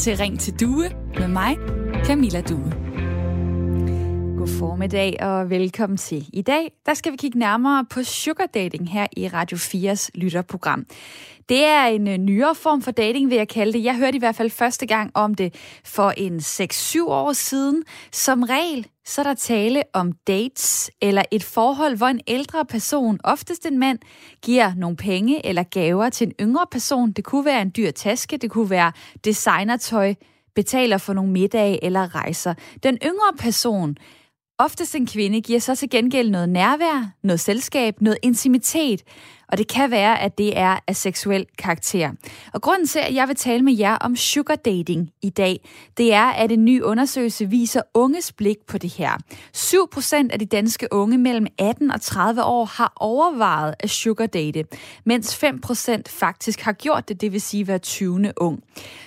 til Ring til Due med mig, Camilla Due. God formiddag og velkommen til. I dag der skal vi kigge nærmere på sugar dating her i Radio 4's lytterprogram. Det er en øh, nyere form for dating, vil jeg kalde det. Jeg hørte i hvert fald første gang om det for en 6-7 år siden. Som regel så er der tale om dates eller et forhold, hvor en ældre person, oftest en mand, giver nogle penge eller gaver til en yngre person. Det kunne være en dyr taske, det kunne være designertøj, betaler for nogle middage eller rejser. Den yngre person, oftest en kvinde, giver så til gengæld noget nærvær, noget selskab, noget intimitet, og det kan være, at det er af seksuel karakter. Og grunden til, at jeg vil tale med jer om sugar dating i dag, det er, at en ny undersøgelse viser unges blik på det her. 7% af de danske unge mellem 18 og 30 år har overvejet at sugar date, mens 5% faktisk har gjort det, det vil sige hver 20. ung.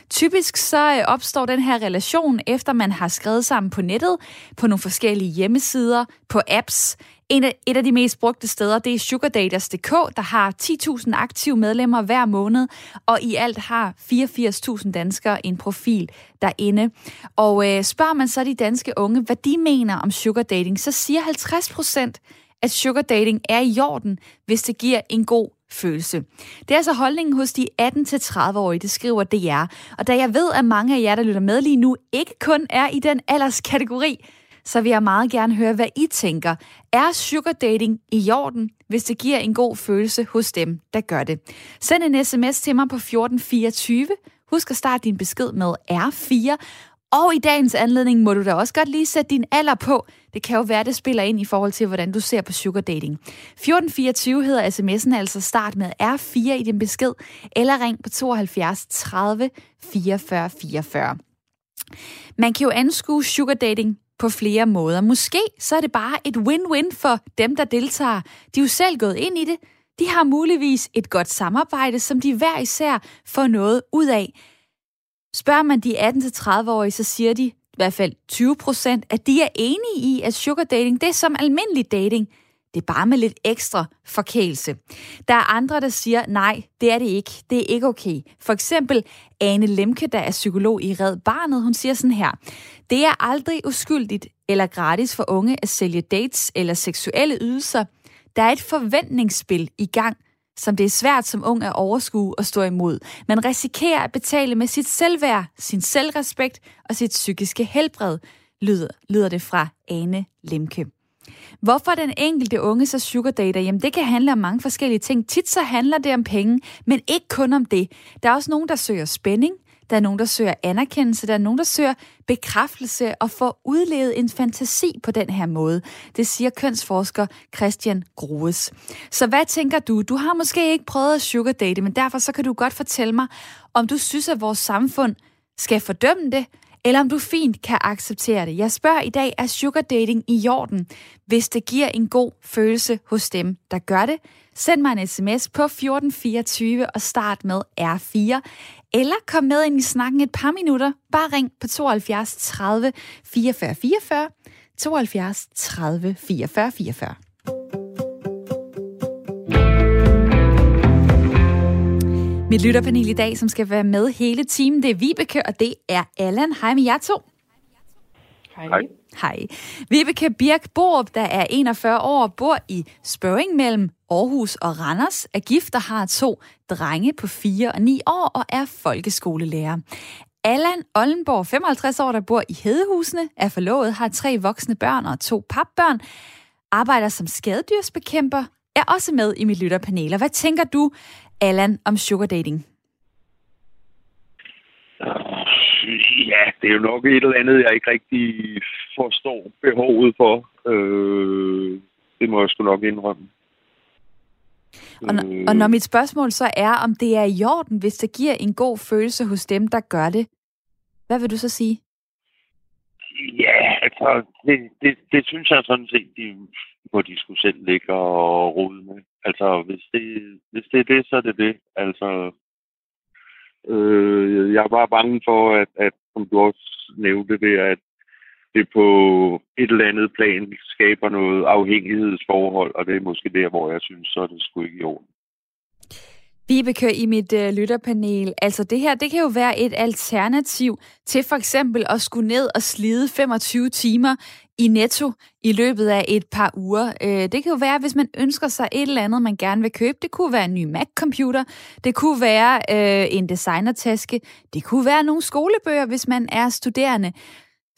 Typisk så øh, opstår den her relation, efter man har skrevet sammen på nettet, på nogle forskellige hjemmesider, på apps, en af, et af de mest brugte steder, det er sugardaters.dk, der har 10.000 aktive medlemmer hver måned, og i alt har 84.000 danskere en profil derinde. Og øh, spørger man så de danske unge, hvad de mener om sugardating, så siger 50 procent, at sugardating er i orden, hvis det giver en god følelse. Det er altså holdningen hos de 18-30-årige, det skriver DR. Og da jeg ved, at mange af jer, der lytter med lige nu, ikke kun er i den alderskategori, så vil jeg meget gerne høre, hvad I tænker. Er sugar dating i orden, hvis det giver en god følelse hos dem, der gør det? Send en sms til mig på 1424. Husk at starte din besked med R4. Og i dagens anledning må du da også godt lige sætte din alder på. Det kan jo være, det spiller ind i forhold til, hvordan du ser på sugar dating. 1424 hedder sms'en altså start med R4 i din besked, eller ring på 72 30 44 44. Man kan jo anskue sugar dating på flere måder. Måske så er det bare et win-win for dem, der deltager. De er jo selv gået ind i det. De har muligvis et godt samarbejde, som de hver især får noget ud af. Spørger man de 18-30-årige, så siger de, i hvert fald 20 procent, at de er enige i, at sugar dating, det er som almindelig dating. Det er bare med lidt ekstra forkælelse. Der er andre, der siger, nej, det er det ikke. Det er ikke okay. For eksempel Ane Lemke, der er psykolog i Red Barnet, hun siger sådan her. Det er aldrig uskyldigt eller gratis for unge at sælge dates eller seksuelle ydelser. Der er et forventningsspil i gang, som det er svært som ung at overskue og stå imod. Man risikerer at betale med sit selvværd, sin selvrespekt og sit psykiske helbred, lyder, lyder det fra Ane Lemke. Hvorfor den enkelte unge så sugardater? Jamen det kan handle om mange forskellige ting. Tit så handler det om penge, men ikke kun om det. Der er også nogen, der søger spænding. Der er nogen, der søger anerkendelse. Der er nogen, der søger bekræftelse og får udlevet en fantasi på den her måde. Det siger kønsforsker Christian Grues. Så hvad tænker du? Du har måske ikke prøvet at sugardate, men derfor så kan du godt fortælle mig, om du synes, at vores samfund skal fordømme det, eller om du fint kan acceptere det. Jeg spørger i dag, er sugar dating i orden, hvis det giver en god følelse hos dem, der gør det? Send mig en sms på 1424 og start med R4. Eller kom med ind i snakken et par minutter. Bare ring på 72 30 44 44. 72 30 44 44. Mit lytterpanel i dag, som skal være med hele timen, det er Vibeke, og det er Allan. Hej med jer to. Hej. Hej. Vibeke Birk Borup, der er 41 år, bor i Spøring mellem Aarhus og Randers, er gift og har to drenge på 4 og 9 år og er folkeskolelærer. Allan Ollenborg, 55 år, der bor i Hedehusene, er forlovet, har tre voksne børn og to papbørn, arbejder som skadedyrsbekæmper, er også med i mit lytterpanel. Og hvad tænker du, Allan, om sugar dating? Ja, det er jo nok et eller andet, jeg ikke rigtig forstår behovet for. Øh, det må jeg sgu nok indrømme. Og, når, og når mit spørgsmål så er, om det er i orden, hvis det giver en god følelse hos dem, der gør det, hvad vil du så sige? Ja, altså, det, det, det synes jeg sådan set, de, hvor de skulle selv ligge og rode med. Altså, hvis det, hvis det er det, så er det det. Altså, øh, jeg er bare bange for, at, at som du også nævnte det, at det på et eller andet plan skaber noget afhængighedsforhold, og det er måske der, hvor jeg synes, så er det sgu ikke i orden. Vibeke i mit øh, lytterpanel, altså det her, det kan jo være et alternativ til for eksempel at skulle ned og slide 25 timer i netto i løbet af et par uger. Øh, det kan jo være, hvis man ønsker sig et eller andet, man gerne vil købe. Det kunne være en ny Mac-computer, det kunne være øh, en designertaske, det kunne være nogle skolebøger, hvis man er studerende.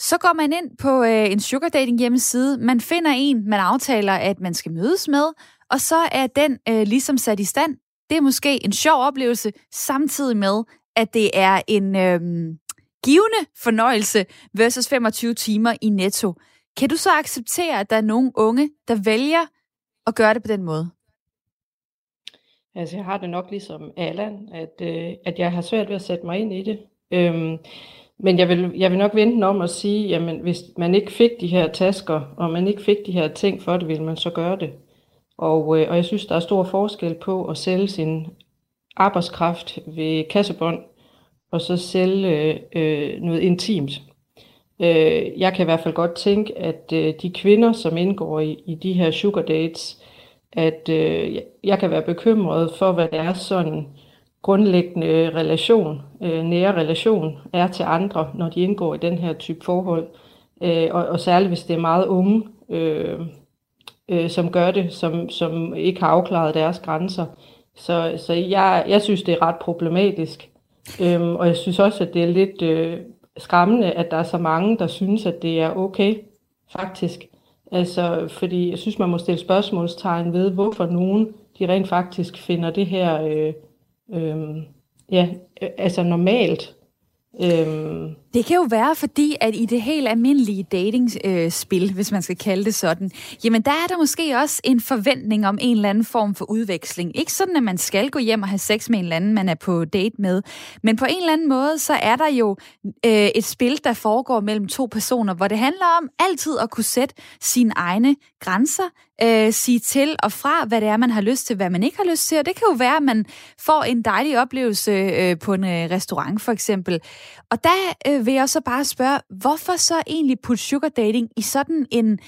Så går man ind på øh, en sugar dating hjemmeside, man finder en, man aftaler, at man skal mødes med, og så er den øh, ligesom sat i stand. Det er måske en sjov oplevelse, samtidig med, at det er en øhm, givende fornøjelse versus 25 timer i netto. Kan du så acceptere, at der er nogle unge, der vælger at gøre det på den måde? Altså, jeg har det nok ligesom Allan, at, øh, at jeg har svært ved at sætte mig ind i det. Øhm, men jeg vil, jeg vil nok vente om at sige, jamen hvis man ikke fik de her tasker, og man ikke fik de her ting for det, ville man så gøre det. Og, øh, og jeg synes, der er stor forskel på at sælge sin arbejdskraft ved kassebånd, og så sælge øh, noget intimt. Øh, jeg kan i hvert fald godt tænke, at øh, de kvinder, som indgår i, i de her sugar dates, at øh, jeg kan være bekymret for, hvad der er sådan grundlæggende relation, øh, nære relation er til andre, når de indgår i den her type forhold. Øh, og, og særligt hvis det er meget unge, øh, øh, som gør det, som, som ikke har afklaret deres grænser. Så, så jeg, jeg synes, det er ret problematisk. Øhm, og jeg synes også, at det er lidt øh, skræmmende, at der er så mange, der synes, at det er okay, faktisk. Altså, fordi jeg synes, man må stille spørgsmålstegn ved, hvorfor nogen de rent faktisk finder det her øh, øh, ja, altså normalt. Øh, det kan jo være, fordi at i det helt almindelige datingspil, øh, hvis man skal kalde det sådan, jamen der er der måske også en forventning om en eller anden form for udveksling. Ikke sådan, at man skal gå hjem og have sex med en eller anden, man er på date med, men på en eller anden måde, så er der jo øh, et spil, der foregår mellem to personer, hvor det handler om altid at kunne sætte sine egne grænser, øh, sige til og fra, hvad det er, man har lyst til, hvad man ikke har lyst til. Og det kan jo være, at man får en dejlig oplevelse øh, på en øh, restaurant for eksempel. Og der øh, vil jeg så bare spørge, hvorfor så egentlig putte sugar dating i sådan en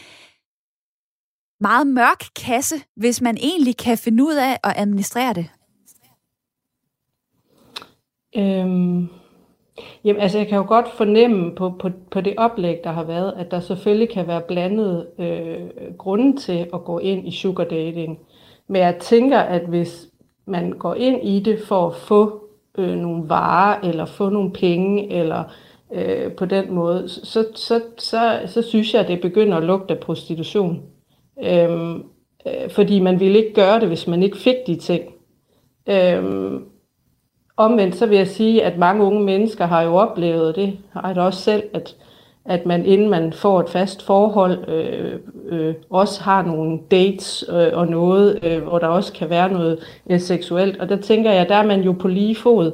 meget mørk kasse, hvis man egentlig kan finde ud af at administrere det? Øhm, Jamen, altså, jeg kan jo godt fornemme på, på, på det oplæg, der har været, at der selvfølgelig kan være blandet øh, grunde til at gå ind i sugar dating. Men jeg tænker, at hvis man går ind i det for at få øh, nogle varer, eller få nogle penge, eller øh, på den måde, så, så, så, så synes jeg, at det begynder at lugte af prostitution. Øhm, øh, fordi man ville ikke gøre det, hvis man ikke fik de ting. Øhm, Omvendt så vil jeg sige, at mange unge mennesker har jo oplevet det, har det også selv, at, at man inden man får et fast forhold, øh, øh, også har nogle dates øh, og noget, øh, hvor der også kan være noget øh, seksuelt. Og der tænker jeg, der er man jo på lige fod.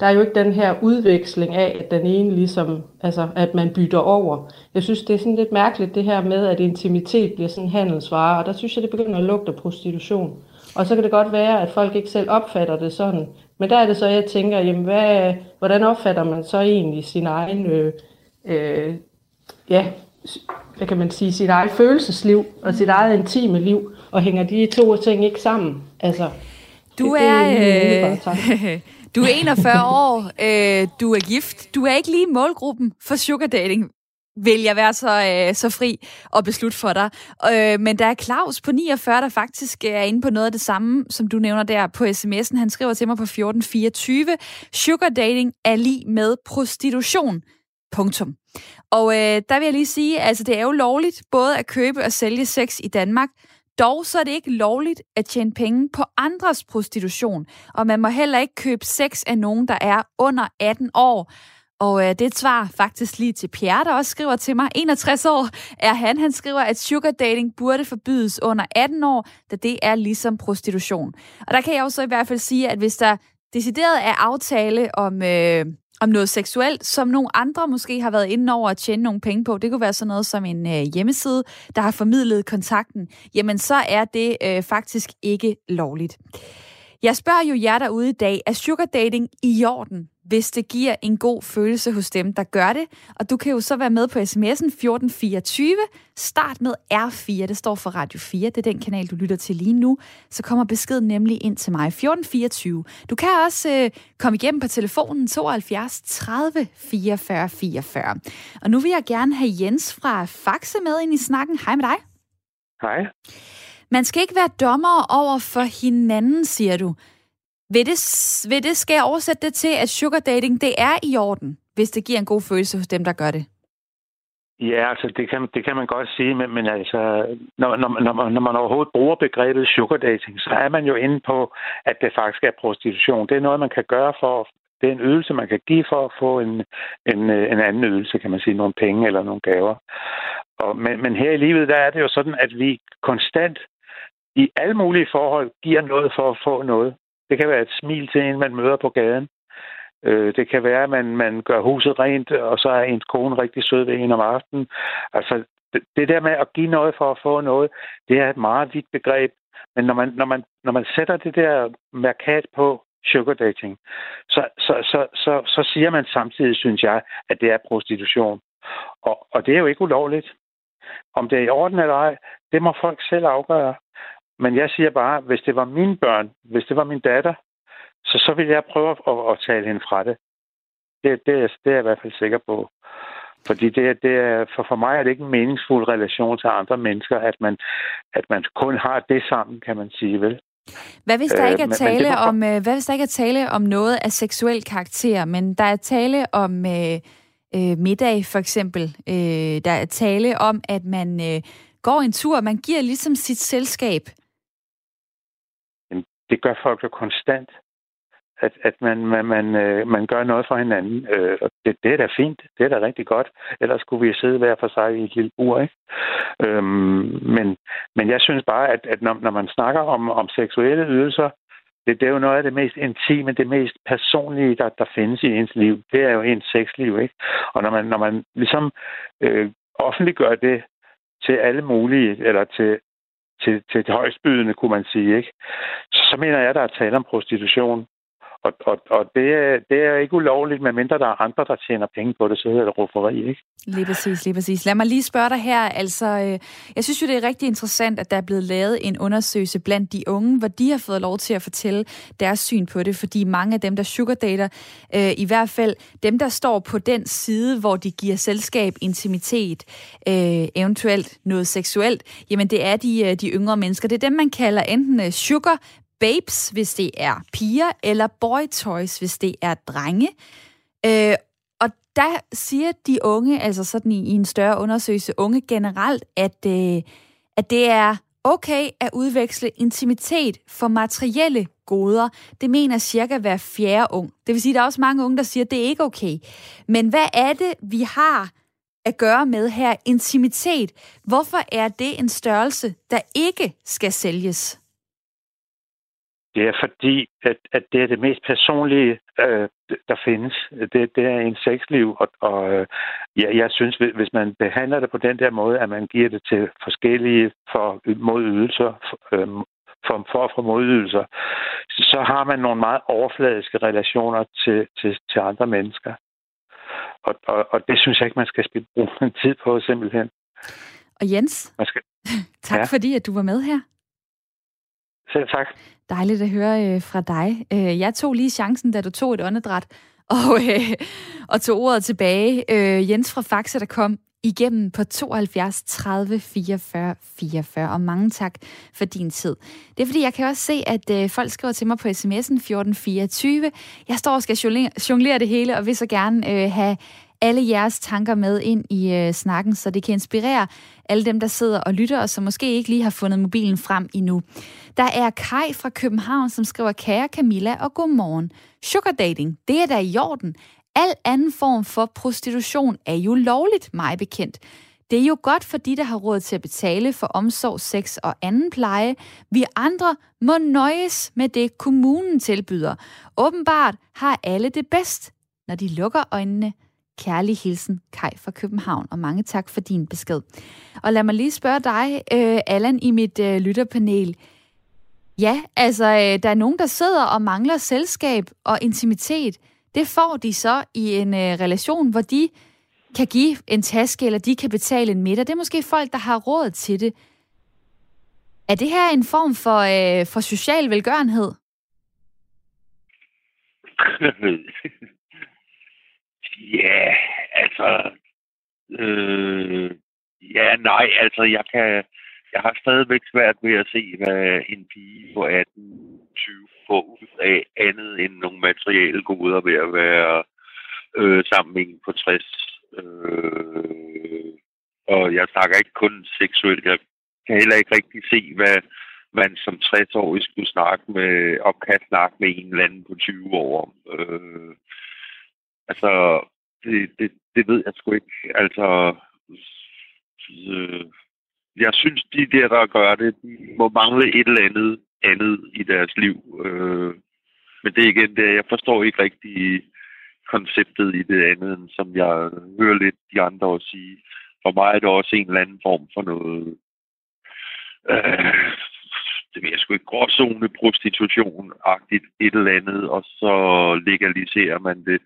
Der er jo ikke den her udveksling af, at den ene ligesom, altså at man bytter over. Jeg synes, det er sådan lidt mærkeligt det her med, at intimitet bliver sådan en handelsvare, og der synes jeg, det begynder at lugte prostitution. Og så kan det godt være, at folk ikke selv opfatter det sådan, men der er det så, jeg tænker, jamen hvad, hvordan opfatter man så egentlig sin egen, øh, øh, ja, hvad kan man sige, sit eget følelsesliv og sit eget intime liv, og hænger de to ting ikke sammen? Altså, du er, det, er øh, du er 41 år, øh, du er gift, du er ikke lige målgruppen for sugar dating vil jeg være så, øh, så fri og beslutte for dig. Øh, men der er Claus på 49, der faktisk er inde på noget af det samme, som du nævner der på sms'en. Han skriver til mig på 1424, sugar dating er lige med prostitution. Punktum. Og øh, der vil jeg lige sige, altså det er jo lovligt både at købe og sælge sex i Danmark, dog så er det ikke lovligt at tjene penge på andres prostitution, og man må heller ikke købe sex af nogen, der er under 18 år. Og øh, det er et svar faktisk lige til Pierre, der også skriver til mig. 61 år er han. Han skriver, at sugar dating burde forbydes under 18 år, da det er ligesom prostitution. Og der kan jeg også i hvert fald sige, at hvis der decideret er aftale om, øh, om noget seksuelt, som nogle andre måske har været inde over at tjene nogle penge på, det kunne være sådan noget som en øh, hjemmeside, der har formidlet kontakten, jamen så er det øh, faktisk ikke lovligt. Jeg spørger jo jer derude i dag, er sugar dating i orden? Hvis det giver en god følelse hos dem, der gør det. Og du kan jo så være med på sms'en 1424. Start med R4, det står for Radio 4. Det er den kanal, du lytter til lige nu. Så kommer beskeden nemlig ind til mig. 1424. Du kan også øh, komme igennem på telefonen 72 30 44 44. Og nu vil jeg gerne have Jens fra Faxe med ind i snakken. Hej med dig. Hej. Man skal ikke være dommer over for hinanden, siger du. Vil det, vil det, skal jeg oversætte det til, at sugar dating, det er i orden, hvis det giver en god følelse hos dem, der gør det? Ja, altså det kan, det kan man godt sige, men, men altså, når, når, når, man, når man overhovedet bruger begrebet sugar dating, så er man jo inde på, at det faktisk er prostitution. Det er noget, man kan gøre for, det er en ydelse, man kan give for at få en, en, en anden ydelse, kan man sige, nogle penge eller nogle gaver. Og, men, men her i livet, der er det jo sådan, at vi konstant i alle mulige forhold giver noget for at få noget. Det kan være et smil til en, man møder på gaden. Øh, det kan være, at man, man gør huset rent, og så er ens kone rigtig sød ved en om aftenen. Altså, det, det der med at give noget for at få noget, det er et meget vidt begreb. Men når man, når man, når man sætter det der markat på sugar dating, så, så, så, så, så siger man samtidig, synes jeg, at det er prostitution. Og, og det er jo ikke ulovligt. Om det er i orden eller ej, det må folk selv afgøre. Men jeg siger bare, hvis det var mine børn, hvis det var min datter, så, så vil jeg prøve at, at tale hende fra det. Det, det, er, det er jeg i hvert fald sikker på. Fordi det, det er, for, for mig er det ikke en meningsfuld relation til andre mennesker, at man, at man kun har det sammen, kan man sige, vel? Hvad hvis der øh, ikke er tale men, men om øh, hvad hvis der ikke er tale om noget af seksuel karakter, men der er tale om øh, øh, middag for eksempel. Øh, der er tale om at man øh, går en tur, man giver ligesom sit selskab det gør folk jo konstant. At, at man, man, man, øh, man gør noget for hinanden. Øh, og det, det er da fint. Det er da rigtig godt. Ellers skulle vi sidde hver for sig i et lille ur. Ikke? Øhm, men, men jeg synes bare, at, at når, når man snakker om, om seksuelle ydelser, det, det er jo noget af det mest intime, det mest personlige, der, der findes i ens liv. Det er jo ens sexliv, ikke? Og når man, når man ligesom øh, offentliggør det til alle mulige, eller til, til, til det højstbydende, kunne man sige. Ikke? Så mener jeg, at der er tale om prostitution. Og, og, og det, er, det er ikke ulovligt, medmindre der er andre, der tjener penge på det, så hedder det rufferi, ikke? Lige præcis, lige præcis. Lad mig lige spørge dig her. Altså, øh, jeg synes jo, det er rigtig interessant, at der er blevet lavet en undersøgelse blandt de unge, hvor de har fået lov til at fortælle deres syn på det, fordi mange af dem, der sugardater, øh, i hvert fald dem, der står på den side, hvor de giver selskab, intimitet, øh, eventuelt noget seksuelt, jamen det er de, øh, de yngre mennesker. Det er dem, man kalder enten øh, sugar babes, hvis det er piger, eller boy toys, hvis det er drenge. Øh, og der siger de unge, altså sådan i, i en større undersøgelse, unge generelt, at, øh, at det er okay at udveksle intimitet for materielle goder. Det mener cirka hver fjerde ung. Det vil sige, at der er også mange unge, der siger, at det er ikke okay. Men hvad er det, vi har at gøre med her? Intimitet. Hvorfor er det en størrelse, der ikke skal sælges? Det er fordi, at, at det er det mest personlige, øh, der findes. Det, det er en sexliv, og, og øh, ja, jeg synes, hvis man behandler det på den der måde, at man giver det til forskellige for modydelser, øh, for, for at få modydelser, så har man nogle meget overfladiske relationer til, til, til andre mennesker. Og, og, og det synes jeg ikke, man skal bruge tid på, simpelthen. Og Jens, man skal, tak ja. fordi, at du var med her. Selv tak. Dejligt at høre øh, fra dig. Øh, jeg tog lige chancen, da du tog et åndedræt og, øh, og tog ordet tilbage. Øh, Jens fra Faxe, der kom igennem på 72 30 44 44, og mange tak for din tid. Det er fordi, jeg kan også se, at øh, folk skriver til mig på sms'en 1424. Jeg står og skal jonglere det hele, og vil så gerne øh, have alle jeres tanker med ind i øh, snakken, så det kan inspirere alle dem, der sidder og lytter, og som måske ikke lige har fundet mobilen frem endnu. Der er Kai fra København, som skriver, kære Camilla og godmorgen. Sugar dating, det er da i orden. Al anden form for prostitution er jo lovligt, mig bekendt. Det er jo godt for de, der har råd til at betale for omsorg, sex og anden pleje. Vi andre må nøjes med det, kommunen tilbyder. Åbenbart har alle det bedst, når de lukker øjnene Kærlig hilsen, Kai fra København, og mange tak for din besked. Og lad mig lige spørge dig, øh, Allan, i mit øh, lytterpanel. Ja, altså, øh, der er nogen, der sidder og mangler selskab og intimitet. det får de så i en øh, relation, hvor de kan give en taske, eller de kan betale en middag. Det er måske folk, der har råd til det. Er det her en form for, øh, for social velgørenhed? ja, altså... Øh, ja, nej, altså jeg kan... Jeg har stadigvæk svært ved at se, hvad en pige på 18-20 får ud af andet end nogle materielle goder ved at være øh, sammen med en på 60. Øh, og jeg snakker ikke kun seksuelt. Jeg kan heller ikke rigtig se, hvad man som 60-årig skulle snakke med, og kan snakke med en eller anden på 20 år. Øh, altså, det, det, det ved jeg sgu ikke. Altså, øh, jeg synes, de der, der gør det, de må mangle et eller andet andet i deres liv. Øh, men det er igen det, jeg forstår ikke rigtig konceptet i det andet, end som jeg hører lidt de andre at sige. For mig er det også en eller anden form for noget, øh, det ved jeg sgu ikke, gråzone prostitution-agtigt et eller andet, og så legaliserer man det.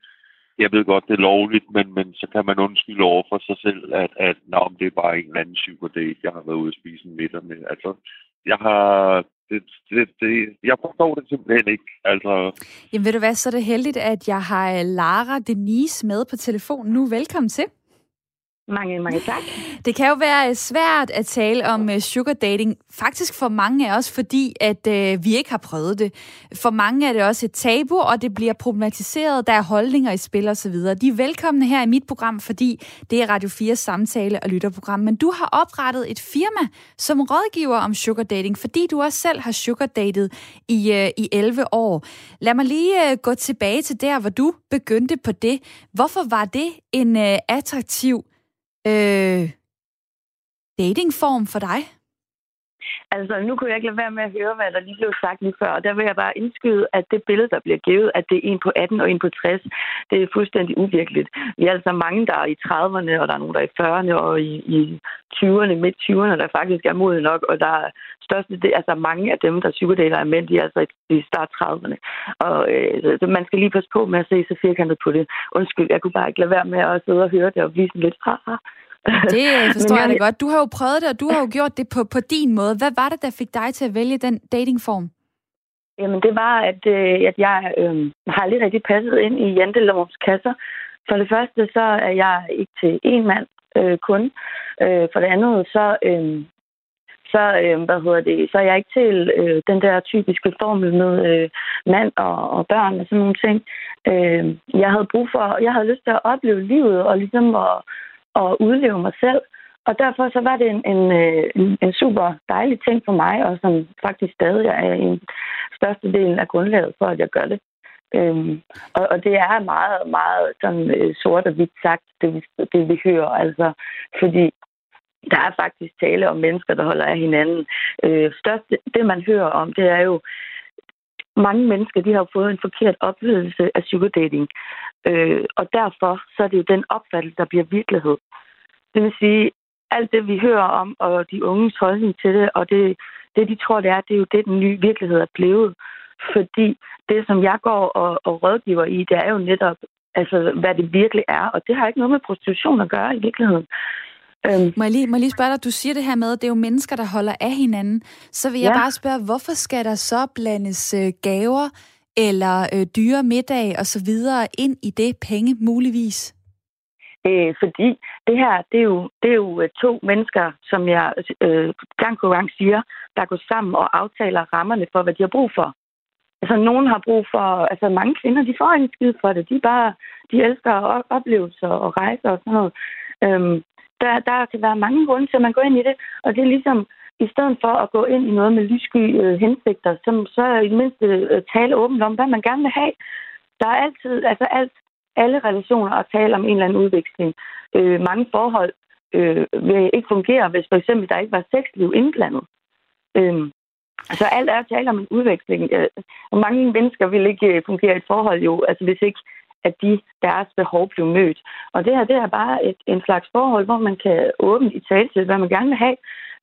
Jeg ved godt, det er lovligt, men, men så kan man undskylde over for sig selv, at, at nå, det er bare en eller anden psykodate, jeg har været ude at spise en middag med. Altså, jeg har det, det, det, jeg forstår det simpelthen ikke. Altså... Jamen ved du hvad, så er det heldigt, at jeg har Lara Denise med på telefonen nu. Velkommen til. Mange, mange tak. Det kan jo være øh, svært at tale om øh, sugar dating, faktisk for mange af os, fordi at øh, vi ikke har prøvet det. For mange er det også et tabu, og det bliver problematiseret, der er holdninger i spil osv. De er velkomne her i mit program, fordi det er Radio 4 samtale- og lytterprogram. Men du har oprettet et firma som rådgiver om sugar dating, fordi du også selv har sugar datet i, øh, i 11 år. Lad mig lige øh, gå tilbage til der, hvor du begyndte på det. Hvorfor var det en øh, attraktiv øh, datingform for dig? Altså, nu kunne jeg ikke lade være med at høre, hvad der lige blev sagt lige før, og der vil jeg bare indskyde, at det billede, der bliver givet, at det er en på 18 og en på 60, det er fuldstændig uvirkeligt. Vi er altså mange, der er i 30'erne, og der er nogen, der er i 40'erne og i, i 20'erne, midt 20'erne, der faktisk er modne nok, og der er største, det, altså mange af dem, der psykodeler er mænd, de er altså i start 30'erne. Og øh, så man skal lige passe på med at se så firkantet på det. Undskyld, jeg kunne bare ikke lade være med at sidde og høre det og blive sådan lidt fra. Det forstår jeg, jeg da godt. Du har jo prøvet det, og du har jo gjort det på, på din måde. Hvad var det, der fik dig til at vælge den datingform? Jamen, det var, at, øh, at jeg øh, har lige rigtig passet ind i jantelovens kasser. For det første, så er jeg ikke til én mand øh, kun. Øh, for det andet, så, øh, så, øh, hvad hedder det, så er jeg ikke til øh, den der typiske formel med øh, mand og, og børn og sådan nogle ting. Øh, jeg havde brug for, jeg havde lyst til at opleve livet og ligesom at at udleve mig selv. Og derfor så var det en, en, øh, en, en super dejlig ting for mig, og som faktisk stadig er en største del af grundlaget for, at jeg gør det. Øhm, og, og det er meget, meget sådan øh, sort og hvidt sagt, det vi, det vi hører. Altså, fordi der er faktisk tale om mennesker, der holder af hinanden. Øh, størst, det, man hører om, det er jo, mange mennesker de har fået en forkert oplevelse af sugar dating. Øh, og derfor så er det jo den opfattelse, der bliver virkelighed. Det vil sige, alt det, vi hører om, og de unges holdning til det, og det, det de tror, det er, det er jo det, den nye virkelighed er blevet. Fordi det, som jeg går og, og rådgiver i, det er jo netop, altså, hvad det virkelig er. Og det har ikke noget med prostitution at gøre i virkeligheden. Øhm, må, jeg lige, må jeg lige spørge dig, du siger det her med, at det er jo mennesker, der holder af hinanden. Så vil jeg ja. bare spørge, hvorfor skal der så blandes øh, gaver eller øh, dyre middag og så videre ind i det penge muligvis? Øh, fordi det her, det er jo, det er jo øh, to mennesker, som jeg øh, gang på gang siger, der går sammen og aftaler rammerne for, hvad de har brug for. Altså, nogen har brug for... Altså, mange kvinder, de får en skid for det. De bare... De elsker oplevelser og rejser og sådan noget. Øhm, der, der kan være mange grunde til, at man går ind i det. Og det er ligesom, i stedet for at gå ind i noget med lyssky øh, hensigter, som så i det mindste øh, tale åbent om, hvad man gerne vil have. Der er altid, altså alt, alle relationer at tale om en eller anden udveksling. Øh, mange forhold øh, vil ikke fungere, hvis for eksempel der ikke var sexliv indblandet. Øh, så alt er at tale om en udveksling. Øh, og mange mennesker vil ikke øh, fungere i et forhold jo, altså hvis ikke at de, deres behov blev mødt. Og det her, det er bare et, en slags forhold, hvor man kan åbne i tale til, hvad man gerne vil have.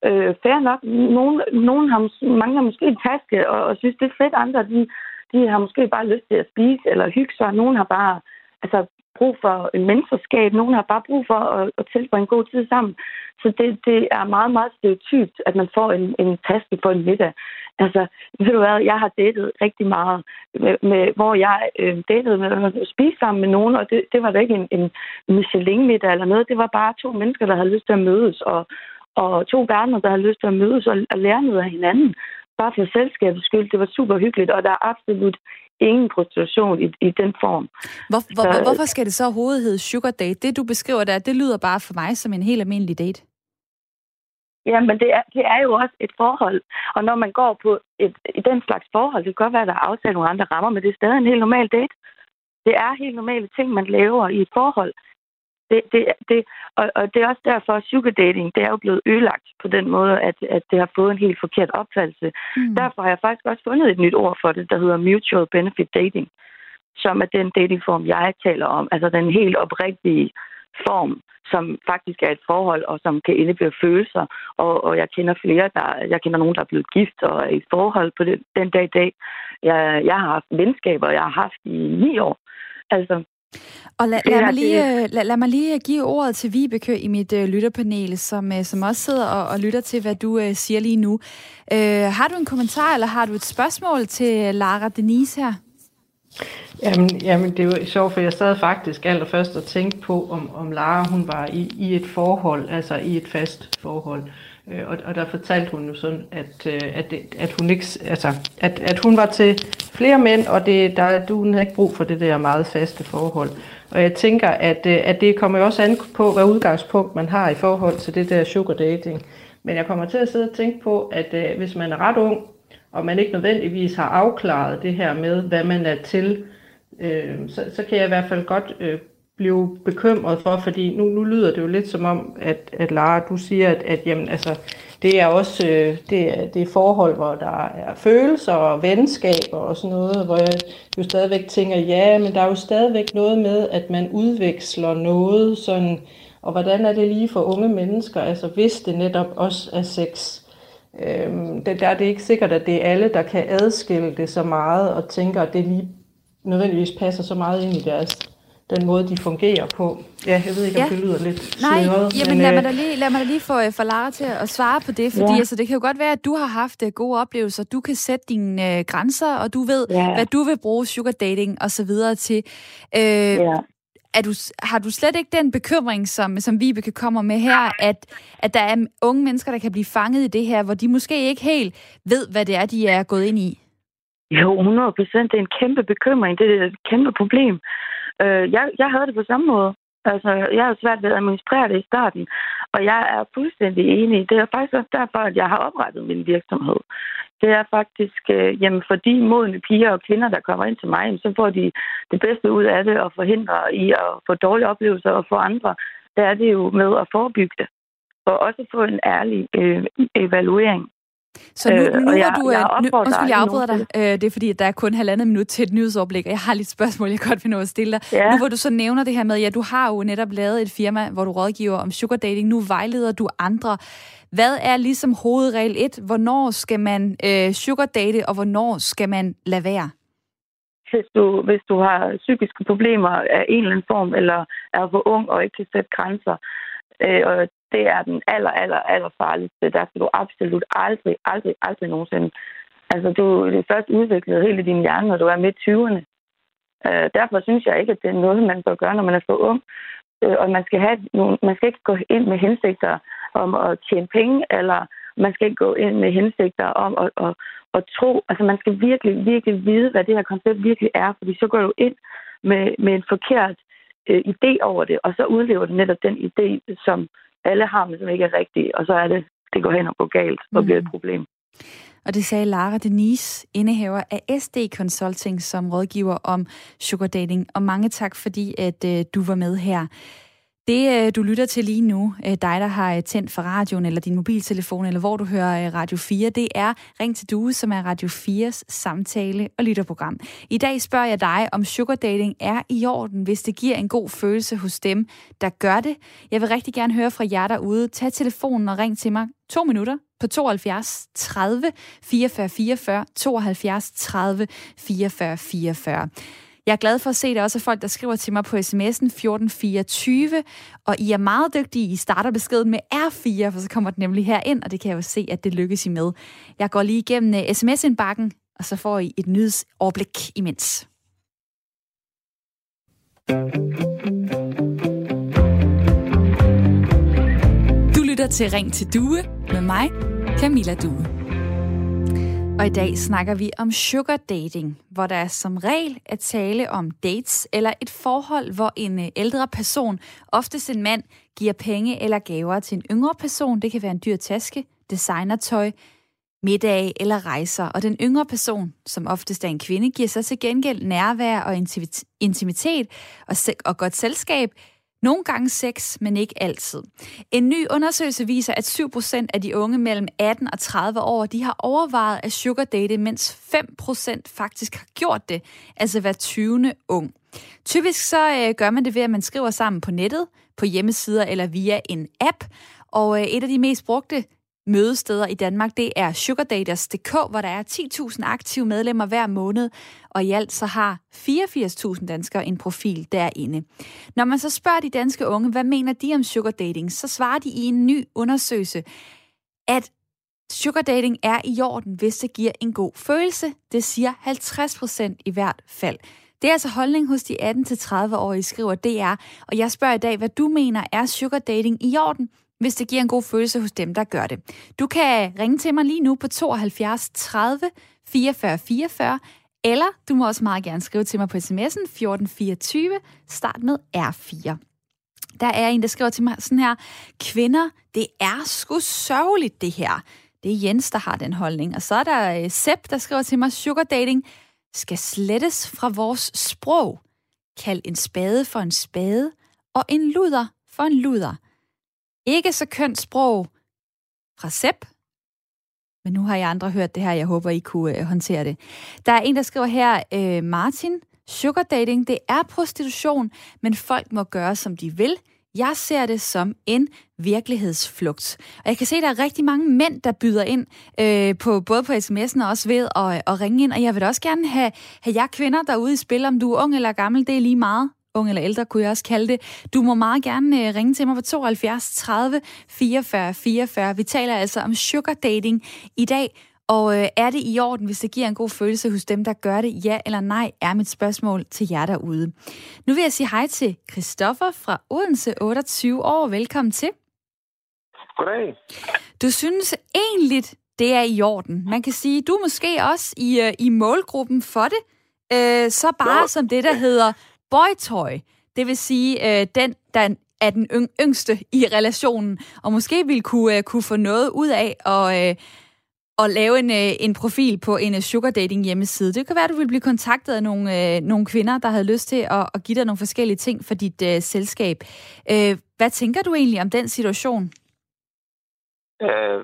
Øh, fair nok. Nogen, nogen har, mangler måske en taske og, og synes, det er fedt. Andre, de De har måske bare lyst til at spise eller hygge sig. Nogen har bare altså, brug for en mentorskab. Nogen har bare brug for at, at tilbringe en god tid sammen. Så det, det er meget, meget stereotypt, at man får en, en taske på en middag. Altså, ved du hvad, jeg har datet rigtig meget, med, med, hvor jeg øh, datede med at spise sammen med nogen, og det, det var da ikke en, en Michelin-middag eller noget. Det var bare to mennesker, der havde lyst til at mødes, og, og to verdener, der havde lyst til at mødes og, og lære noget af hinanden. Bare for selskabets skyld. Det var super hyggeligt, og der er absolut ingen prostitution i, i den form. Hvor, hvor, så, hvorfor skal det så overhovedet hedde sugar date? Det, du beskriver der, det lyder bare for mig som en helt almindelig date. Jamen, det er, det er jo også et forhold. Og når man går på et, i den slags forhold, det kan godt være, at der er aftalt nogle andre rammer, men det er stadig en helt normal date. Det er helt normale ting, man laver i et forhold. Det, det, det, og, og det er også derfor, at sugar dating, det er jo blevet ødelagt på den måde, at, at det har fået en helt forkert opfattelse. Mm. Derfor har jeg faktisk også fundet et nyt ord for det, der hedder mutual benefit dating, som er den datingform, jeg taler om. Altså den helt oprigtige form, som faktisk er et forhold, og som kan indebære følelser. Og, og jeg kender flere, der, jeg kender nogen, der er blevet gift og er i et forhold på den, den dag i dag. Jeg, jeg har haft venskaber, jeg har haft i ni år. Altså, og lad, lad, mig lige, øh, lad, lad mig lige give ordet til Vibeke i mit uh, lytterpanel, som, uh, som også sidder og, og lytter til, hvad du uh, siger lige nu. Uh, har du en kommentar, eller har du et spørgsmål til Lara Denise her? Jamen, jamen det er jo sjovt, for jeg sad faktisk allerførst og tænkte på, om, om Lara hun var i, i et forhold, altså i et fast forhold. Øh, Øh, og, og der fortalte hun jo sådan, at, øh, at, at, hun ikke, altså, at, at hun var til flere mænd, og det, der, du havde ikke brug for det der meget faste forhold. Og jeg tænker, at, øh, at det kommer jo også an på, hvad udgangspunkt man har i forhold til det der sugar dating. Men jeg kommer til at sidde og tænke på, at øh, hvis man er ret ung, og man ikke nødvendigvis har afklaret det her med, hvad man er til, øh, så, så kan jeg i hvert fald godt øh, blive bekymret for, fordi nu, nu lyder det jo lidt som om, at, at Lara, du siger, at, at jamen, altså, det er også øh, det, er, det er forhold, hvor der er følelser og venskaber og sådan noget, hvor jeg jo stadigvæk tænker, ja, men der er jo stadigvæk noget med, at man udveksler noget sådan, og hvordan er det lige for unge mennesker, altså hvis det netop også er sex. Øhm, det, der er det ikke sikkert, at det er alle, der kan adskille det så meget og tænker, at det lige nødvendigvis passer så meget ind i deres den måde, de fungerer på. Ja, jeg ved ikke, om ja. det lyder lidt Nej, sløret. jamen men, lad, mig øh, da lige, lad mig da lige få, øh, få Lara til at svare på det, fordi ja. altså, det kan jo godt være, at du har haft uh, gode oplevelser, du kan sætte dine uh, grænser, og du ved, ja. hvad du vil bruge sugar dating og så videre til. Uh, ja. Er du, har du slet ikke den bekymring, som, som Vibeke kommer med her, at, at der er unge mennesker, der kan blive fanget i det her, hvor de måske ikke helt ved, hvad det er, de er gået ind i? Jo, 100 procent. Det er en kæmpe bekymring. Det er et kæmpe problem. Øh, jeg, jeg havde det på samme måde. Altså, jeg har svært ved at administrere det i starten, og jeg er fuldstændig enig. Det er faktisk også derfor, at jeg har oprettet min virksomhed. Det er faktisk, øh, jamen, fordi modne piger og kvinder, der kommer ind til mig, så får de det bedste ud af det og forhindrer i at få dårlige oplevelser og få andre. Der er det jo med at forebygge det. Og også få en ærlig øh, evaluering. Så nu, nu øh, jeg, du... Jeg, nu, undskyld, jeg afbryder dig. Øh, det er fordi, at der er kun halvandet minut til et nyhedsoverblik, og jeg har lidt spørgsmål, jeg godt vil nå at stille dig. Ja. Nu hvor du så nævner det her med, ja, du har jo netop lavet et firma, hvor du rådgiver om sugar dating. Nu vejleder du andre. Hvad er ligesom hovedregel 1? Hvornår skal man øh, sugar date, og hvornår skal man lade være? Hvis du, hvis du har psykiske problemer af en eller anden form, eller er for ung og ikke kan sætte grænser, øh, og det er den aller, aller, aller farligste. Der skal du absolut aldrig, aldrig, aldrig nogensinde. Altså, du er først udviklet hele din hjerne, når du er midt 20'erne. Øh, derfor synes jeg ikke, at det er noget, man bør gøre, når man er så ung. Øh, og man skal, have nogle, man skal ikke gå ind med hensigter om at tjene penge, eller man skal ikke gå ind med hensigter om at, at, at tro. Altså, man skal virkelig, virkelig vide, hvad det her koncept virkelig er, fordi så går du ind med, med en forkert øh, idé over det, og så udlever du netop den idé, som alle har, men som ikke er rigtige, og så er det, det går hen og går galt og mm. bliver et mm. problem. Og det sagde Lara Denise, indehaver af SD Consulting, som rådgiver om sugar dating. Og mange tak, fordi at øh, du var med her. Det, øh, du lytter til lige nu, øh, dig, der har øh, tændt for radioen eller din mobiltelefon, eller hvor du hører Radio 4, det er Ring til Due, som er Radio 4's samtale- og lytterprogram. I dag spørger jeg dig, om sugar dating er i orden, hvis det giver en god følelse hos dem, der gør det. Jeg vil rigtig gerne høre fra jer derude. Tag telefonen og ring til mig. To minutter på 72 30 44 44, 72 30 44 44. Jeg er glad for at se, at der også er folk, der skriver til mig på sms'en 1424, og I er meget dygtige. I starter beskeden med R4, for så kommer den nemlig her ind, og det kan jeg jo se, at det lykkes I med. Jeg går lige igennem øh, sms-indbakken, og så får I et nyhedsoverblik imens. Du lytter til Ring til Due med mig, Camilla Due. Og i dag snakker vi om sugar dating, hvor der som regel er tale om dates eller et forhold, hvor en øh, ældre person, oftest en mand, giver penge eller gaver til en yngre person. Det kan være en dyr taske, designertøj, middag eller rejser. Og den yngre person, som oftest er en kvinde, giver sig til gengæld nærvær og intimitet og godt selskab, nogle gange sex, men ikke altid. En ny undersøgelse viser, at 7% af de unge mellem 18 og 30 år, de har overvejet at sugar date, mens 5% faktisk har gjort det, altså hver 20. ung. Typisk så øh, gør man det ved, at man skriver sammen på nettet, på hjemmesider eller via en app. Og øh, et af de mest brugte mødesteder i Danmark, det er sugardaters.dk, hvor der er 10.000 aktive medlemmer hver måned, og i alt så har 84.000 danskere en profil derinde. Når man så spørger de danske unge, hvad mener de om sugardating, så svarer de i en ny undersøgelse, at sugardating er i orden, hvis det giver en god følelse. Det siger 50% i hvert fald. Det er altså holdning hos de 18-30-årige, skriver DR, og jeg spørger i dag, hvad du mener er sugardating i orden? Hvis det giver en god følelse hos dem, der gør det. Du kan ringe til mig lige nu på 72 30 44 44, eller du må også meget gerne skrive til mig på sms'en 1424, start med R4. Der er en, der skriver til mig sådan her, kvinder, det er sgu sørgeligt det her. Det er Jens, der har den holdning. Og så er der øh, Sepp, der skriver til mig, sugar dating skal slettes fra vores sprog. Kald en spade for en spade, og en luder for en luder. Ikke så kønt sprog fra Sepp, men nu har jeg andre hørt det her. Jeg håber, I kunne øh, håndtere det. Der er en, der skriver her, øh, Martin, sugar dating, det er prostitution, men folk må gøre, som de vil. Jeg ser det som en virkelighedsflugt. Og jeg kan se, at der er rigtig mange mænd, der byder ind, øh, på, både på sms'en og også ved at, at ringe ind. Og jeg vil også gerne have, have jer kvinder derude i spil, om du er ung eller gammel, det er lige meget ung eller ældre, kunne jeg også kalde det. Du må meget gerne øh, ringe til mig på 72 30 44 44. Vi taler altså om sugar dating i dag, og øh, er det i orden, hvis det giver en god følelse hos dem, der gør det? Ja eller nej, er mit spørgsmål til jer derude. Nu vil jeg sige hej til Christoffer fra Odense, 28 år. Velkommen til. Goddag. Du synes egentlig, det er i orden. Man kan sige, du er måske også i, øh, i målgruppen for det. Øh, så bare jo. som det, der hedder boytoy. Det vil sige, øh, den, der er den yngste i relationen, og måske vil kunne, øh, kunne få noget ud af at, øh, at lave en, øh, en profil på en øh, sugar dating hjemmeside. Det kan være, at du vil blive kontaktet af nogle, øh, nogle kvinder, der havde lyst til at, at give dig nogle forskellige ting for dit øh, selskab. Øh, hvad tænker du egentlig om den situation? Øh,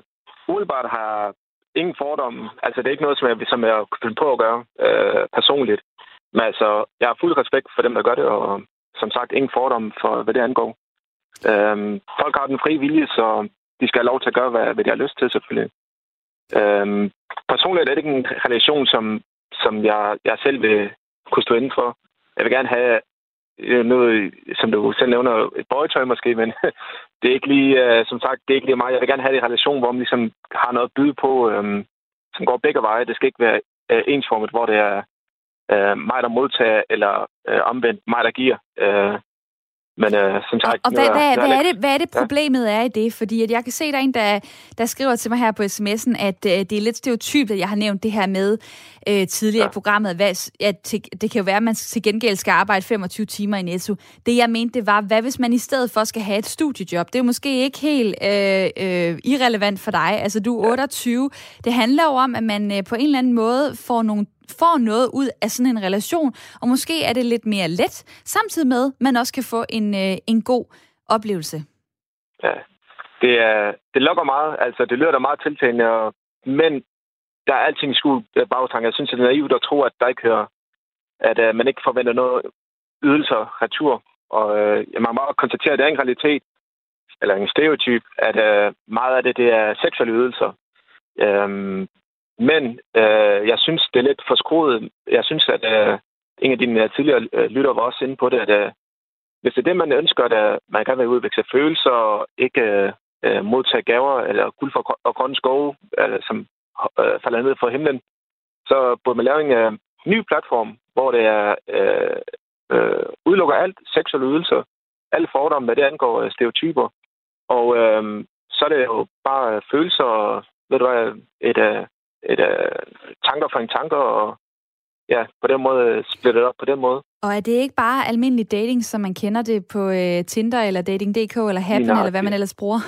umiddelbart har ingen fordomme. Altså, det er ikke noget, som jeg, som jeg kunne på at gøre øh, personligt. Men altså, jeg har fuld respekt for dem, der gør det, og som sagt, ingen fordom for, hvad det angår. Øhm, folk har den frie vilje, så de skal have lov til at gøre, hvad, hvad de har lyst til, selvfølgelig. Øhm, personligt er det ikke en relation, som, som jeg, jeg selv vil kunne stå inden for. Jeg vil gerne have øh, noget, som du selv nævner, et bøjetøj måske, men det er ikke lige, øh, som sagt, det er ikke lige mig. Jeg vil gerne have det i relation, hvor man ligesom har noget at byde på, øhm, som går begge veje. Det skal ikke være øh, ensformet, hvor det er øh, mig, der modtager, eller øh, omvendt mig, der giver. Øh, men øh, som sagt... Og, og hvad, hvad, hvad, er det, hvad er det problemet ja. er i det? Fordi at jeg kan se, der er en, der, der skriver til mig her på sms'en, at øh, det er lidt stereotypt, at jeg har nævnt det her med øh, tidligere ja. i programmet, hvad, at til, det kan jo være, at man til gengæld skal arbejde 25 timer i Netto. Det jeg mente, det var, hvad hvis man i stedet for skal have et studiejob? Det er måske ikke helt øh, øh, irrelevant for dig. Altså, du er 28. Det handler jo om, at man øh, på en eller anden måde får nogle får noget ud af sådan en relation, og måske er det lidt mere let, samtidig med, at man også kan få en, øh, en god oplevelse. Ja, det, er, det lukker meget. Altså, det lyder da meget tiltalende, og, men der er alting i bagtanke. Jeg synes, det er naivt at tro, at der ikke hører, at øh, man ikke forventer noget ydelser retur. Og øh, man må også konstatere, at det er en realitet, eller en stereotyp, at øh, meget af det, det er seksuelle ydelser. Øhm, men øh, jeg synes, det er lidt for skruet. Jeg synes, at øh, en af dine øh, tidligere øh, lytter var også inde på det, at øh, hvis det er det, man ønsker, at øh, man gerne vil udvikle følelser og ikke øh, øh, modtage gaver eller guld for, og grønne skove, eller, som øh, falder ned fra himlen, så burde man lave en øh, ny platform, hvor det er øh, øh, udelukker alt seksuelle ydelser, alle fordomme, hvad det angår øh, stereotyper. Og øh, så er det jo bare følelser, ved du hvad, et, øh, et, et tanker for en tanker, og ja, på den måde splittet op på den måde. Og er det ikke bare almindelig dating, som man kender det på øh, Tinder eller Dating.dk eller Happen, eller hvad man ellers bruger?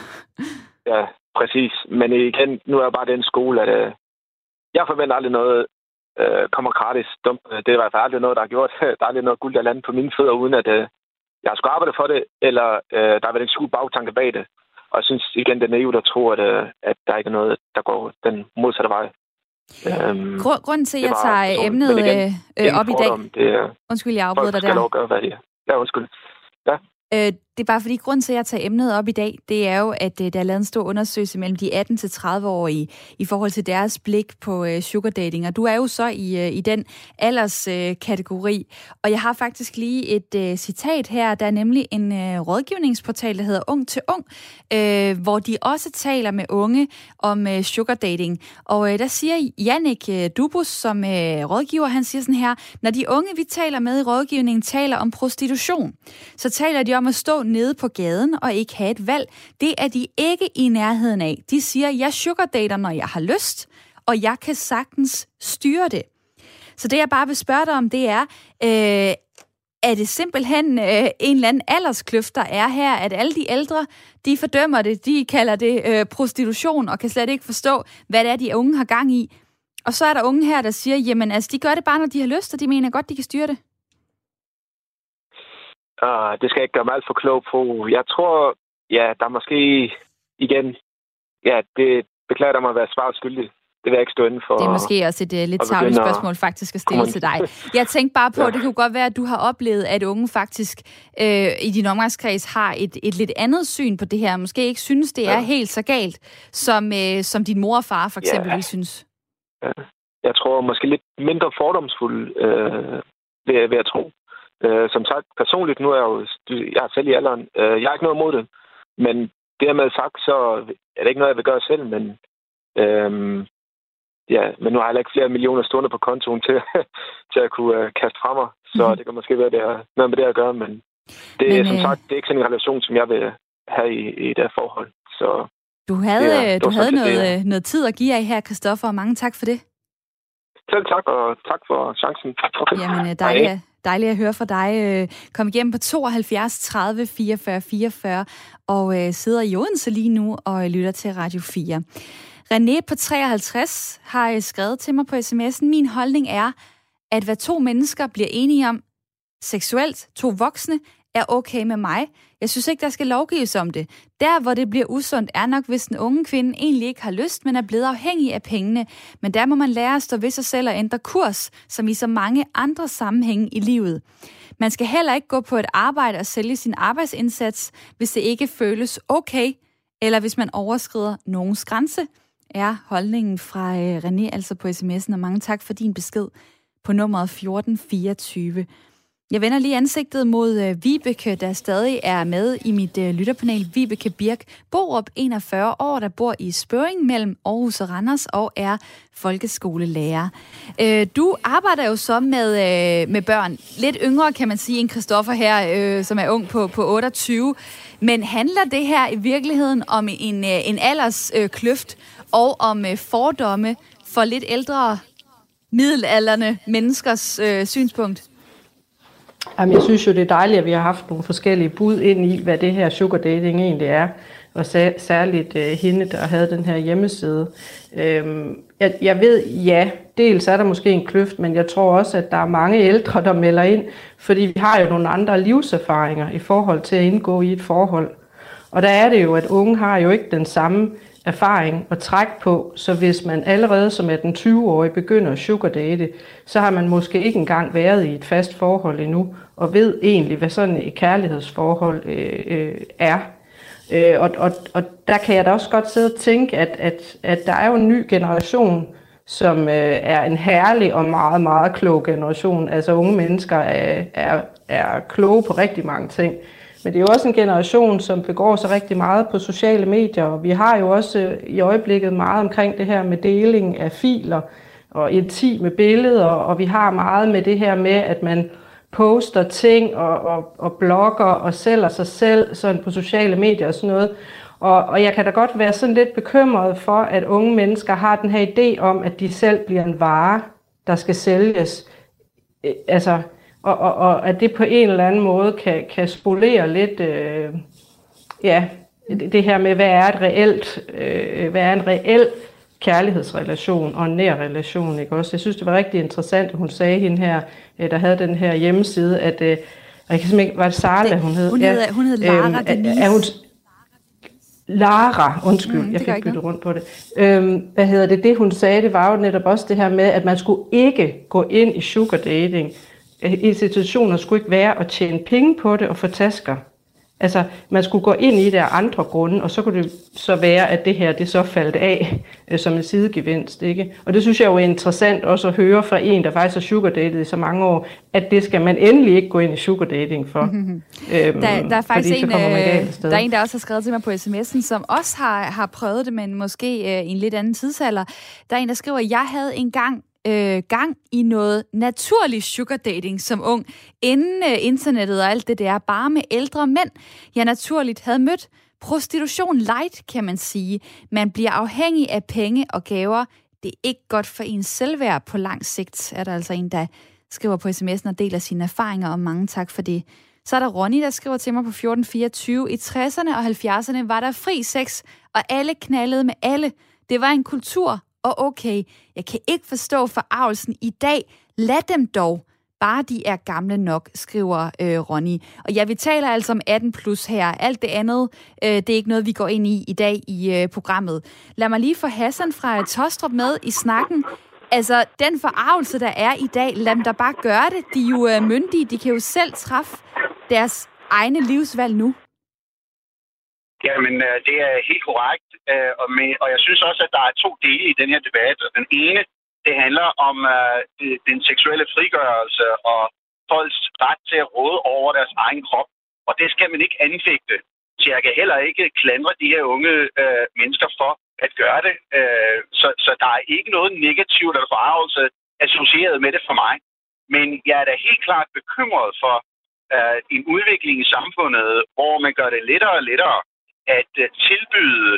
ja, præcis. Men igen, nu er jeg bare den skole, at øh, jeg forventer aldrig noget øh, kommer gratis. Dumt. Det er i hvert fald aldrig noget, der har gjort. Der er aldrig noget guld, der landet på mine fødder, uden at øh, jeg skulle arbejde for det, eller øh, der er været en skuld bagtanke bag det. Og jeg synes igen, det er naivt at tro, at, øh, at der ikke er noget, der går den modsatte vej. Øhm, Grund, grunden til, at jeg tager emnet igen, øh, op i dag... Det er, undskyld, jeg afbryder dig der. Skal lov gøre, hvad de er. Ja, undskyld. Ja. Øh, det er bare fordi, grund til, at jeg tager emnet op i dag, det er jo, at øh, der er lavet en stor undersøgelse mellem de 18-30-årige i forhold til deres blik på øh, sugar dating. Og du er jo så i, øh, i den alderskategori. Øh, og jeg har faktisk lige et øh, citat her. Der er nemlig en øh, rådgivningsportal, der hedder Ung til Ung, øh, hvor de også taler med unge om øh, sugar dating. Og øh, der siger Jannik øh, Dubus, som øh, rådgiver, han siger sådan her, når de unge, vi taler med i rådgivningen, taler om prostitution, så taler de om at stå nede på gaden og ikke have et valg. Det er de ikke i nærheden af. De siger, jeg sugardater, når jeg har lyst, og jeg kan sagtens styre det. Så det, jeg bare vil spørge dig om, det er, øh, er det simpelthen øh, en eller anden alderskløft, der er her, at alle de ældre, de fordømmer det, de kalder det øh, prostitution, og kan slet ikke forstå, hvad det er, de unge har gang i. Og så er der unge her, der siger, jamen altså, de gør det bare, når de har lyst, og de mener godt, de kan styre det. Uh, det skal jeg ikke gøre mig alt for klog på. Jeg tror, ja, der er måske igen... Ja, det beklager der mig at være svaret skyldig. Det vil jeg ikke stå inden for. Det er måske også et uh, lidt tavligt spørgsmål faktisk at stille til dig. Jeg tænkte bare på, ja. det kunne godt være, at du har oplevet, at unge faktisk øh, i din omgangskreds har et, et lidt andet syn på det her. Måske ikke synes, det er ja. helt så galt, som, øh, som din mor og far for eksempel ja. synes. Ja. Jeg tror måske lidt mindre fordomsfuld, øh, ved, ved at tro. Øh, som sagt, personligt, nu er jeg jo jeg er selv i alderen. Øh, jeg har ikke noget imod det. Men dermed sagt, så er det ikke noget, jeg vil gøre selv, men øh, ja, men nu har jeg ikke flere millioner stående på kontoen til, til at kunne øh, kaste fra mig. Så mm. det kan måske være, det har noget med det at gøre, men det er som øh... sagt, det er ikke sådan en relation, som jeg vil have i, i det her forhold. Så du havde, det, er, du havde noget, det, øh, noget tid at give af her, Christoffer, og mange tak for det. Selv tak, og tak for chancen. Okay. Jamen, øh, dejligt, dejligt at høre fra dig. Øh, kom igennem på 72 30 44 44 og øh, sidder i Odense lige nu og øh, lytter til Radio 4. René på 53 har øh, skrevet til mig på sms'en, min holdning er, at hvad to mennesker bliver enige om seksuelt, to voksne, er okay med mig. Jeg synes ikke, der skal lovgives om det. Der, hvor det bliver usundt, er nok, hvis den unge kvinde egentlig ikke har lyst, men er blevet afhængig af pengene. Men der må man lære at stå ved sig selv og ændre kurs, som i så mange andre sammenhænge i livet. Man skal heller ikke gå på et arbejde og sælge sin arbejdsindsats, hvis det ikke føles okay, eller hvis man overskrider nogens grænse, er holdningen fra øh, René altså på sms'en, og mange tak for din besked på nummeret 1424. Jeg vender lige ansigtet mod øh, Vibeke, der stadig er med i mit øh, lytterpanel. Vibeke Birk Borup, 41 år, der bor i Spøring mellem Aarhus og Randers og er folkeskolelærer. Øh, du arbejder jo så med, øh, med børn. Lidt yngre, kan man sige, end Christoffer her, øh, som er ung på, på 28. Men handler det her i virkeligheden om en, øh, en alderskløft øh, og om øh, fordomme for lidt ældre middelalderne menneskers øh, synspunkt? Jamen, jeg synes jo, det er dejligt, at vi har haft nogle forskellige bud ind i, hvad det her sugar dating egentlig er. Og særligt øh, hende, der havde den her hjemmeside. Øhm, jeg, jeg ved, ja, dels er der måske en kløft, men jeg tror også, at der er mange ældre, der melder ind, fordi vi har jo nogle andre livserfaringer i forhold til at indgå i et forhold. Og der er det jo, at unge har jo ikke den samme erfaring at trække på, så hvis man allerede som 18-20-årig begynder at sugardate, så har man måske ikke engang været i et fast forhold endnu, og ved egentlig, hvad sådan et kærlighedsforhold øh, øh, er. Øh, og, og, og der kan jeg da også godt sidde og tænke, at, at, at der er jo en ny generation, som øh, er en herlig og meget, meget klog generation. Altså unge mennesker er, er, er kloge på rigtig mange ting. Men det er jo også en generation, som begår sig rigtig meget på sociale medier, og vi har jo også øh, i øjeblikket meget omkring det her med deling af filer og intime billeder, og vi har meget med det her med, at man poster ting og, og, og blogger og sælger sig selv sådan på sociale medier og sådan noget. Og, og jeg kan da godt være sådan lidt bekymret for, at unge mennesker har den her idé om, at de selv bliver en vare, der skal sælges. Øh, altså, og, og, og at det på en eller anden måde kan, kan spolere lidt, øh, ja, det, det her med, hvad er et reelt, øh, hvad er en reel kærlighedsrelation og en nær relation, ikke også? Jeg synes, det var rigtig interessant, at hun sagde hende her, øh, der havde den her hjemmeside, at, øh, jeg kan simpelthen, var det Sarla, hun hed? Hun hed, ja, hun hed Lara øhm, Denise. Er, er hun, Lara, undskyld, mm, jeg fik byttet rundt på det. Øhm, hvad hedder det? Det hun sagde, det var jo netop også det her med, at man skulle ikke gå ind i sugar dating. Institutioner skulle ikke være at tjene penge på det og få tasker. Altså, man skulle gå ind i det af andre grunde, og så kunne det så være, at det her, det så faldt af øh, som en sidegevinst, ikke? Og det synes jeg jo er interessant også at høre fra en, der faktisk har sugardatet i så mange år, at det skal man endelig ikke gå ind i sugardating for. Mm-hmm. Øhm, der, der er faktisk en, øh, der er en, der også har skrevet til mig på sms'en, som også har, har prøvet det, men måske øh, i en lidt anden tidsalder. Der er en, der skriver, jeg havde engang øh, gang i noget naturlig sugar dating som ung, inden øh, internettet og alt det der, bare med ældre mænd, jeg naturligt havde mødt. Prostitution light, kan man sige. Man bliver afhængig af penge og gaver. Det er ikke godt for ens selvværd på lang sigt, er der altså en, der skriver på sms'en og deler sine erfaringer, og mange tak for det. Så er der Ronny, der skriver til mig på 1424. I 60'erne og 70'erne var der fri sex, og alle knaldede med alle. Det var en kultur, og okay, jeg kan ikke forstå forarvelsen i dag. Lad dem dog. Bare de er gamle nok, skriver øh, Ronny. Og ja, vi taler altså om 18 plus her. Alt det andet, øh, det er ikke noget, vi går ind i i dag i øh, programmet. Lad mig lige få Hassan fra øh, Tostrup med i snakken. Altså, den forarvelse, der er i dag, lad dem da bare gøre det. De er jo øh, myndige, de kan jo selv træffe deres egne livsvalg nu. Jamen, øh, det er helt korrekt. Øh, og, med, og jeg synes også, at der er to dele i den her debat. Den ene, det handler om uh, den seksuelle frigørelse og folks ret til at råde over deres egen krop. Og det skal man ikke anfægte. Så jeg kan heller ikke klandre de her unge uh, mennesker for at gøre det. Uh, så, så der er ikke noget negativt eller forarvelse associeret med det for mig. Men jeg er da helt klart bekymret for uh, en udvikling i samfundet, hvor man gør det lettere og lettere at uh, tilbyde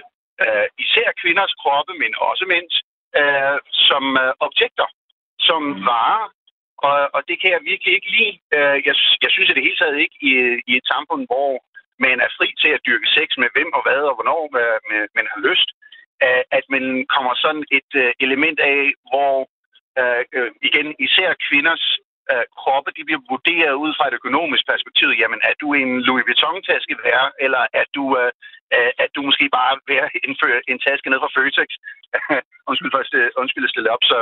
uh, især kvinders kroppe, men også mænds, uh, som uh, objekter, som mm. varer. Og, og det kan jeg virkelig ikke lide. Uh, jeg, jeg synes i det hele taget ikke i, i et samfund, hvor man er fri til at dyrke sex med hvem og hvad og hvornår uh, man har lyst, uh, at man kommer sådan et uh, element af, hvor uh, uh, igen især kvinders uh, kroppe, de bliver vurderet ud fra et økonomisk perspektiv. Jamen, er du en Louis Vuitton-taske værd, eller er du, øh, øh er du måske bare værd at indføre en taske ned fra Føtex? undskyld, for at, undskyld at stille op så,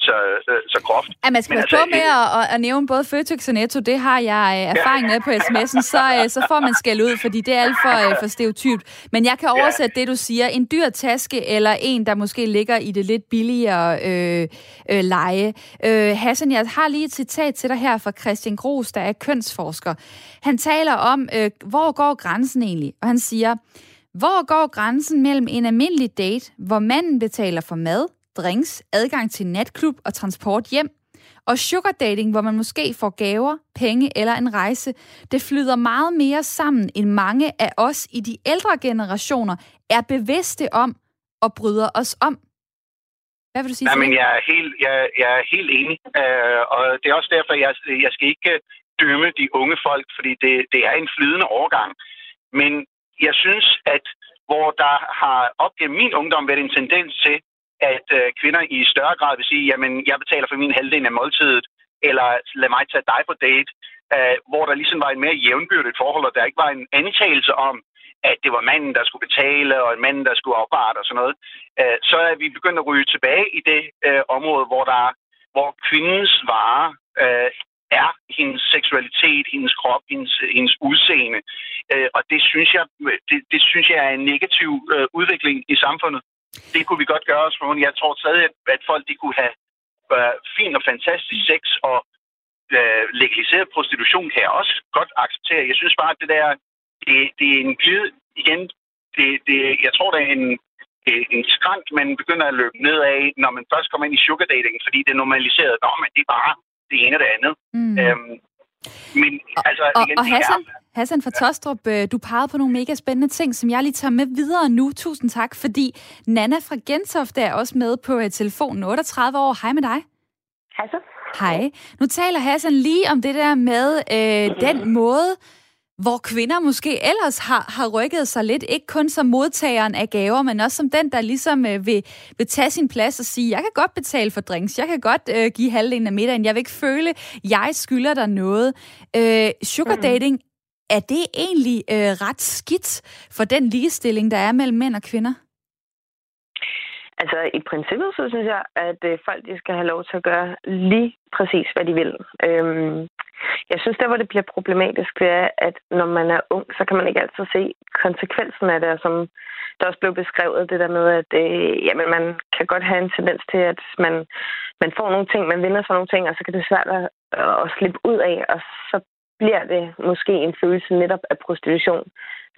så, så groft. Ja, man skal være altså, på med at, at nævne både Føtex og Netto. Det har jeg erfaring med på sms'en. Så, så får man skæld ud, fordi det er alt for, for stereotypt. Men jeg kan oversætte ja. det, du siger. En dyr taske eller en, der måske ligger i det lidt billigere øh, øh, leje. Øh, Hassan, jeg har lige et citat til dig her fra Christian Gros, der er kønsforsker. Han taler om, øh, hvor går grænsen egentlig? Og han siger, hvor går grænsen mellem en almindelig date, hvor manden betaler for mad, drinks, adgang til natklub og transport hjem. Og sugar dating, hvor man måske får gaver, penge eller en rejse, det flyder meget mere sammen, end mange af os i de ældre generationer er bevidste om og bryder os om. Hvad vil du sige Nej, men jeg er helt, jeg, jeg er helt enig. Uh, og det er også derfor, jeg, jeg skal ikke dømme de unge folk, fordi det, det er en flydende overgang. Men jeg synes, at hvor der har op gennem min ungdom været en tendens til, at øh, kvinder i større grad vil sige, jamen, jeg betaler for min halvdel af måltidet, eller lad mig tage dig på date, øh, hvor der ligesom var en mere jævnbyrdigt forhold, og der ikke var en antagelse om, at det var manden, der skulle betale, og en mand, der skulle oparte og sådan noget, øh, så er vi begyndt at ryge tilbage i det øh, område, hvor der hvor kvindens vare øh, er hendes seksualitet, hendes krop, hendes, hendes udseende. Øh, og det synes, jeg, det, det synes jeg er en negativ øh, udvikling i samfundet. Det kunne vi godt gøre os for. Jeg tror stadig, at folk de kunne have øh, fin og fantastisk sex, og øh, legaliseret prostitution kan jeg også godt acceptere. Jeg synes bare, at det der, det, det er en glid igen. Det, det, jeg tror, det er en, en skrank, man begynder at løbe ned af, når man først kommer ind i sugar dating, fordi det er normaliseret. Nå, men det er bare det ene og det andet. Mm. Øhm, men altså, og, igen, og Hassan, er... Hassan fra Tostrup, øh, du pegede på nogle mega spændende ting, som jeg lige tager med videre nu. Tusind tak, fordi Nana fra Gentofte er også med på uh, telefonen. 38 år. Hej med dig. Hej så. Hej. Nu taler Hassan lige om det der med øh, den måde, hvor kvinder måske ellers har, har rykket sig lidt, ikke kun som modtageren af gaver, men også som den, der ligesom øh, vil, vil tage sin plads og sige, jeg kan godt betale for drinks, jeg kan godt øh, give halvdelen af middagen, jeg vil ikke føle, jeg skylder dig noget. Øh, sugar mm. dating er det egentlig øh, ret skidt for den ligestilling, der er mellem mænd og kvinder? Altså, i princippet, så synes jeg, at øh, folk de skal have lov til at gøre lige præcis, hvad de vil. Øhm, jeg synes, der hvor det bliver problematisk, det er, at når man er ung, så kan man ikke altid se konsekvensen af det, som der også blev beskrevet, det der med, at øh, jamen, man kan godt have en tendens til, at man, man får nogle ting, man vinder for nogle ting, og så kan det svært at, at slippe ud af, og så bliver det måske en følelse netop af prostitution.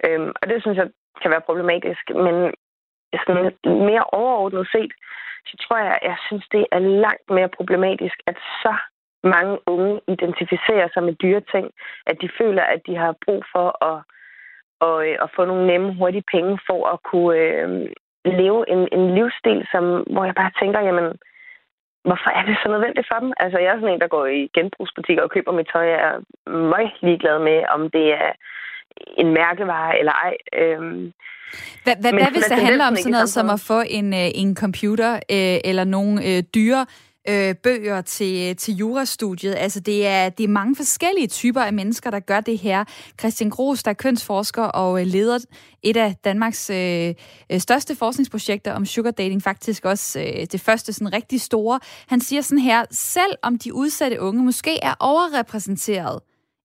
Øhm, og det synes jeg kan være problematisk, men sådan mere overordnet set, så tror jeg, jeg synes, det er langt mere problematisk, at så mange unge identificerer sig med dyre ting, at de føler, at de har brug for at, at, øh, at få nogle nemme, hurtige penge for at kunne øh, leve en, en livsstil, som, hvor jeg bare tænker, jamen, hvorfor er det så nødvendigt for dem? Altså, jeg er sådan en, der går i genbrugsbutikker og køber mit tøj. Jeg er meget ligeglad med, om det er en mærkevare eller ej. Øhm, hvad, hvad, hvad hvis det handler om sådan noget som at få en, øh, en computer øh, eller nogle øh, dyre øh, bøger til, til jurastudiet. Altså det er, det er mange forskellige typer af mennesker, der gør det her. Christian Gros, der er kønsforsker og øh, leder et af Danmarks øh, øh, største forskningsprojekter om sugar dating, faktisk også øh, det første sådan rigtig store. Han siger sådan her, selv om de udsatte unge måske er overrepræsenteret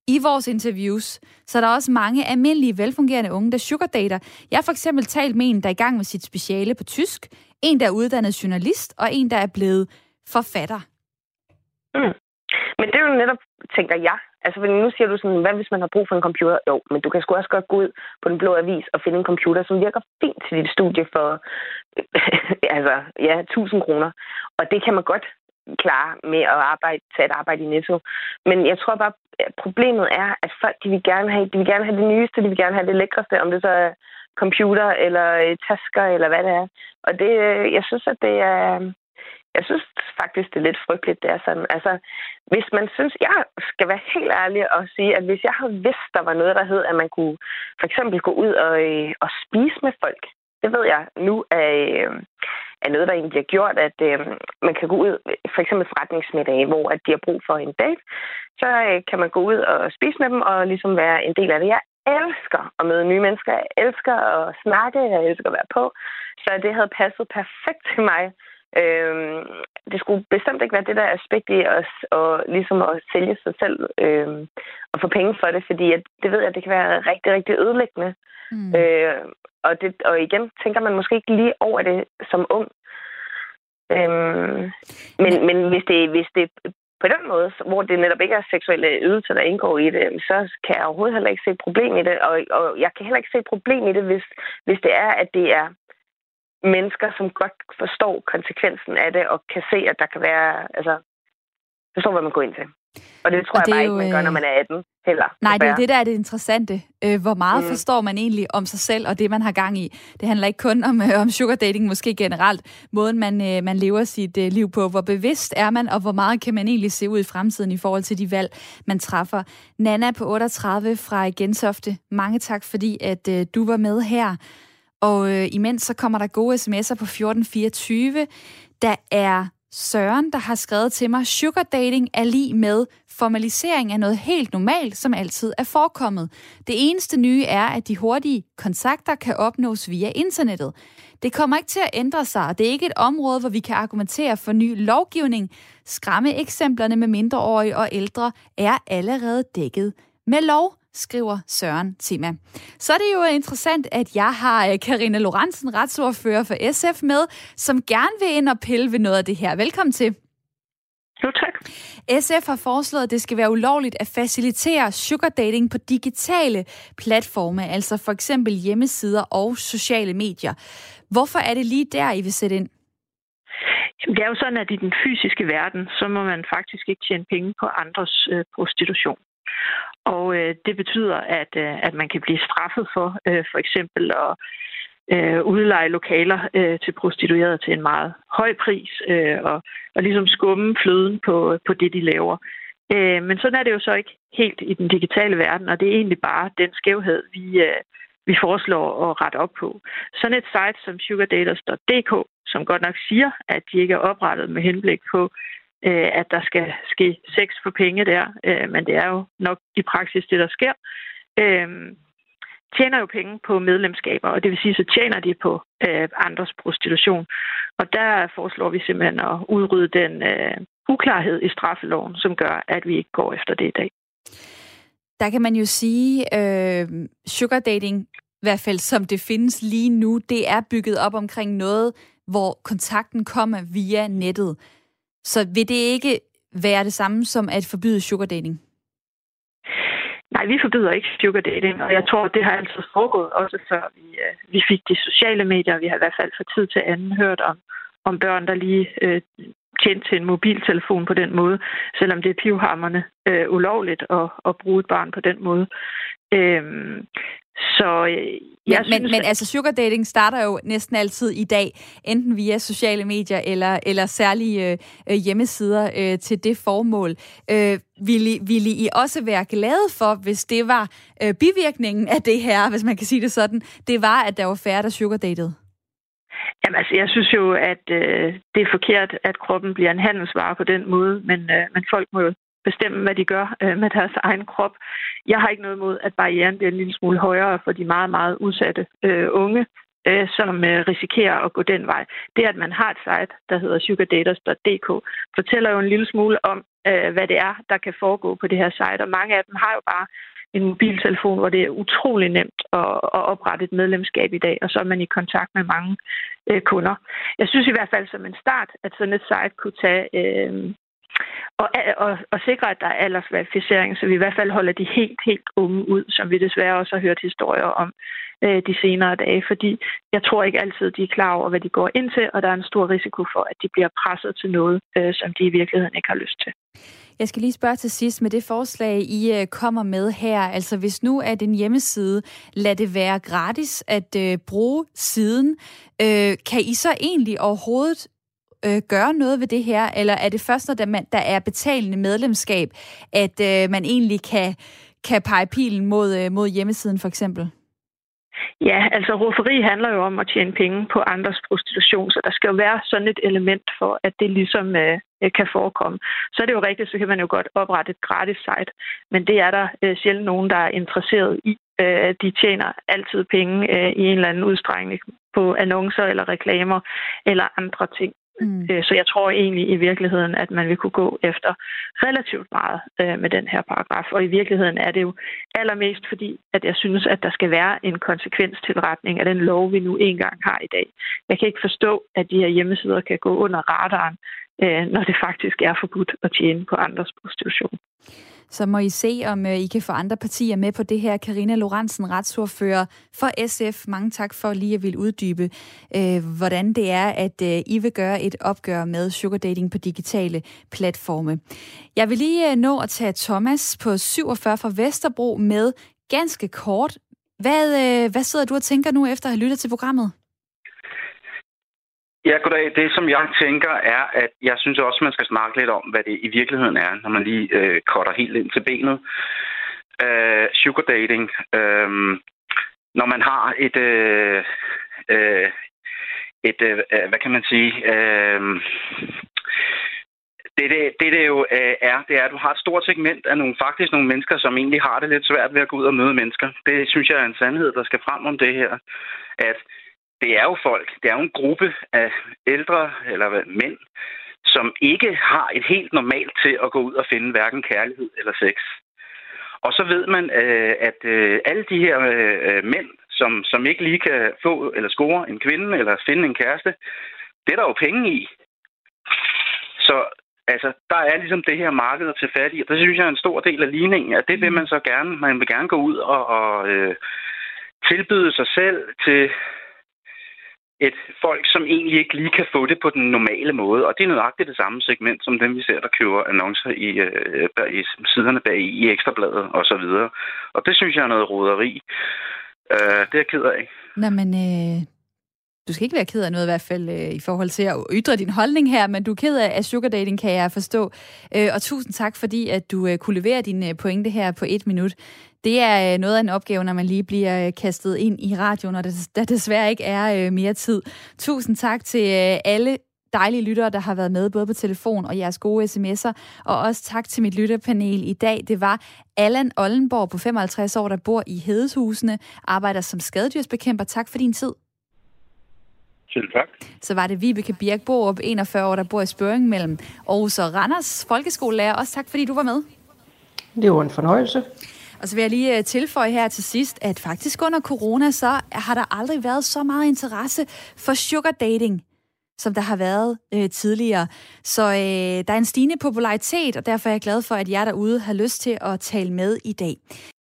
i vores interviews, så er der også mange almindelige, velfungerende unge, der sugardater. Jeg har for eksempel talt med en, der er i gang med sit speciale på tysk, en, der er uddannet journalist, og en, der er blevet forfatter. Mm. Men det er jo netop, tænker jeg, Altså, nu siger du sådan, hvad hvis man har brug for en computer? Jo, men du kan sgu også godt gå ud på den blå avis og finde en computer, som virker fint til dit studie for, altså, ja, 1000 kroner. Og det kan man godt klare med at arbejde, tage et arbejde i Netto. Men jeg tror bare, at problemet er, at folk de vil gerne have, de vil gerne have det nyeste, de vil gerne have det lækreste, om det så er computer eller øh, tasker eller hvad det er. Og det, øh, jeg synes, at det er, jeg synes faktisk, det er lidt frygteligt, det er sådan. Altså, hvis man synes, jeg skal være helt ærlig og sige, at hvis jeg havde vidst, der var noget, der hed, at man kunne for eksempel gå ud og, øh, og spise med folk, det ved jeg nu er, øh, er noget, der egentlig har gjort, at øh, man kan gå ud, for eksempel forretningsmiddag, hvor at de har brug for en date, så øh, kan man gå ud og spise med dem og ligesom være en del af det. Jeg elsker at møde nye mennesker. Jeg elsker at snakke. Jeg elsker at være på. Så det havde passet perfekt til mig Øhm, det skulle bestemt ikke være det der aspekt i os, og ligesom at sælge sig selv øhm, og få penge for det, fordi at, det ved jeg, at det kan være rigtig, rigtig ødelæggende. Mm. Øh, og, det, og igen tænker man måske ikke lige over det som ung. Øhm, men, men hvis det, hvis det på den måde, hvor det netop ikke er seksuelle ydelser, der indgår i det, så kan jeg overhovedet heller ikke se et problem i det. Og, og jeg kan heller ikke se et problem i det, hvis, hvis det er, at det er mennesker, som godt forstår konsekvensen af det, og kan se, at der kan være, altså, forstår, hvad man går ind til. Og det tror og det jeg bare jo, ikke, man gør, når man er 18 heller. Nej, det er det, der er det interessante. Øh, hvor meget mm. forstår man egentlig om sig selv og det, man har gang i? Det handler ikke kun om, øh, om sugar dating, måske generelt. Måden, man, øh, man lever sit liv på. Hvor bevidst er man, og hvor meget kan man egentlig se ud i fremtiden i forhold til de valg, man træffer? Nana på 38 fra Gentofte, mange tak, fordi at du var med her. Og øh, imens så kommer der gode sms'er på 1424. Der er Søren, der har skrevet til mig, sugar dating er lige med formalisering af noget helt normalt, som altid er forekommet. Det eneste nye er, at de hurtige kontakter kan opnås via internettet. Det kommer ikke til at ændre sig, og det er ikke et område, hvor vi kan argumentere for ny lovgivning. Skræmme eksemplerne med mindreårige og ældre er allerede dækket med lov skriver Søren til mig. Så er det jo interessant, at jeg har øh, Karina Lorentzen, retsordfører for SF med, som gerne vil ind og pille ved noget af det her. Velkommen til. Jo, tak. SF har foreslået, at det skal være ulovligt at facilitere sugar dating på digitale platforme, altså for eksempel hjemmesider og sociale medier. Hvorfor er det lige der, I vil sætte ind? Det er jo sådan, at i den fysiske verden, så må man faktisk ikke tjene penge på andres øh, prostitution. Og øh, det betyder, at, øh, at man kan blive straffet for øh, for eksempel at øh, udleje lokaler øh, til prostituerede til en meget høj pris øh, og, og ligesom skumme fløden på, på det, de laver. Øh, men sådan er det jo så ikke helt i den digitale verden, og det er egentlig bare den skævhed, vi, øh, vi foreslår at rette op på. Sådan et site som sugardaters.dk, som godt nok siger, at de ikke er oprettet med henblik på øh, at der skal ske sex for penge der, øh, men det er jo nok i praksis det, der sker, øh, tjener jo penge på medlemskaber, og det vil sige, så tjener de på øh, andres prostitution. Og der foreslår vi simpelthen at udrydde den øh, uklarhed i straffeloven, som gør, at vi ikke går efter det i dag. Der kan man jo sige, øh, sugar dating, i hvert fald som det findes lige nu, det er bygget op omkring noget, hvor kontakten kommer via nettet. Så vil det ikke være det samme som at forbyde sugar dating? Nej, vi forbyder ikke sugar dating, og jeg tror, det har altid foregået, også før vi, øh, vi fik de sociale medier. Vi har i hvert fald for tid til anden hørt om, om børn, der lige øh, tjente til en mobiltelefon på den måde, selvom det er pivhammerne øh, ulovligt at, at bruge et barn på den måde. Øhm, så øh, jeg men, synes, men, men altså sugar dating starter jo næsten altid i dag, enten via sociale medier eller, eller særlige øh, øh, hjemmesider øh, til det formål. Øh, ville, ville I også være glade for, hvis det var øh, bivirkningen af det her, hvis man kan sige det sådan, det var, at der var færre, der sugar datede? Jamen altså, jeg synes jo, at øh, det er forkert, at kroppen bliver en handelsvare på den måde, men, øh, men folk må jo bestemme, hvad de gør øh, med deres egen krop. Jeg har ikke noget imod, at barrieren bliver en lille smule højere for de meget, meget udsatte øh, unge, øh, som øh, risikerer at gå den vej. Det, at man har et site, der hedder sugardaters.dk, fortæller jo en lille smule om, øh, hvad det er, der kan foregå på det her site. Og mange af dem har jo bare en mobiltelefon, hvor det er utrolig nemt at, at oprette et medlemskab i dag, og så er man i kontakt med mange øh, kunder. Jeg synes i hvert fald som en start, at sådan et site kunne tage øh, og, og, og sikre, at der er aldersverificering, så vi i hvert fald holder de helt, helt unge ud, som vi desværre også har hørt historier om øh, de senere dage, fordi jeg tror ikke altid, de er klar over, hvad de går ind til, og der er en stor risiko for, at de bliver presset til noget, øh, som de i virkeligheden ikke har lyst til. Jeg skal lige spørge til sidst med det forslag, I øh, kommer med her. Altså hvis nu er den hjemmeside, lad det være gratis at øh, bruge siden, øh, kan I så egentlig overhovedet øh, gøre noget ved det her, eller er det først, når der, man, der er betalende medlemskab, at øh, man egentlig kan, kan pege pilen mod, øh, mod hjemmesiden for eksempel? Ja, altså rufferi handler jo om at tjene penge på andres prostitution, så der skal jo være sådan et element for, at det ligesom øh, øh, kan forekomme. Så er det jo rigtigt, så kan man jo godt oprette et gratis site, men det er der øh, sjældent nogen, der er interesseret i. Øh, de tjener altid penge øh, i en eller anden udstrækning på annoncer eller reklamer eller andre ting. Mm. Øh, så jeg tror egentlig i virkeligheden, at man vil kunne gå efter relativt meget øh, med den her paragraf. Og i virkeligheden er det jo allermest fordi, at jeg synes, at der skal være en konsekvens til retning af den lov, vi nu engang har i dag. Jeg kan ikke forstå, at de her hjemmesider kan gå under radaren, øh, når det faktisk er forbudt at tjene på andres prostitution. Så må I se, om øh, I kan få andre partier med på det her. Karina Lorentzen, retsordfører for SF. Mange tak for lige at ville uddybe, øh, hvordan det er, at øh, I vil gøre et opgør med sugar dating på digitale platforme. Jeg vil lige nå at tage Thomas på 47 fra Vesterbro med ganske kort. Hvad, hvad sidder du og tænker nu efter at have lyttet til programmet? Ja, goddag. Det, som jeg tænker, er, at jeg synes også, man skal snakke lidt om, hvad det i virkeligheden er, når man lige øh, cutter helt ind til benet. Øh, sugar dating. Øh, når man har et... Øh, øh, et, øh, øh, hvad kan man sige, øh, det, det, det, det jo øh, er, det er, at du har et stort segment af nogle, faktisk nogle mennesker, som egentlig har det lidt svært ved at gå ud og møde mennesker. Det synes jeg er en sandhed, der skal frem om det her. At det er jo folk, det er jo en gruppe af ældre eller mænd, som ikke har et helt normalt til at gå ud og finde hverken kærlighed eller sex. Og så ved man, øh, at øh, alle de her øh, mænd, som, som ikke lige kan få eller score en kvinde eller finde en kæreste, det er der jo penge i. Så altså, der er ligesom det her marked at tage fat i, og det synes jeg er en stor del af ligningen, at det vil man så gerne. Man vil gerne gå ud og, og øh, tilbyde sig selv til et folk, som egentlig ikke lige kan få det på den normale måde. Og det er nøjagtigt det samme segment, som dem, vi ser, der køber annoncer i, øh, i siderne bag i Ekstrabladet og så videre. Og det synes jeg er noget roderi. Øh, det er jeg ked af. Nå, men øh, du skal ikke være ked af noget i hvert fald øh, i forhold til at ytre din holdning her, men du er ked af, sugar dating, kan jeg forstå. Øh, og tusind tak, fordi at du øh, kunne levere dine øh, pointe her på et minut. Det er øh, noget af en opgave, når man lige bliver øh, kastet ind i radioen, og der desværre ikke er øh, mere tid. Tusind tak til alle dejlige lyttere, der har været med, både på telefon og jeres gode sms'er. Og også tak til mit lytterpanel i dag. Det var Allan Ollenborg på 55 år, der bor i Hedeshusene, arbejder som skadedyrsbekæmper. Tak for din tid. Selv tak. Så var det Vibeke Birkborup, 41 år, der bor i Spøring mellem Aarhus og Randers, folkeskolelærer. Også tak, fordi du var med. Det var en fornøjelse. Og så vil jeg lige øh, tilføje her til sidst, at faktisk under corona, så har der aldrig været så meget interesse for sugar dating som der har været øh, tidligere. Så øh, der er en stigende popularitet, og derfor er jeg glad for, at jer derude har lyst til at tale med i dag.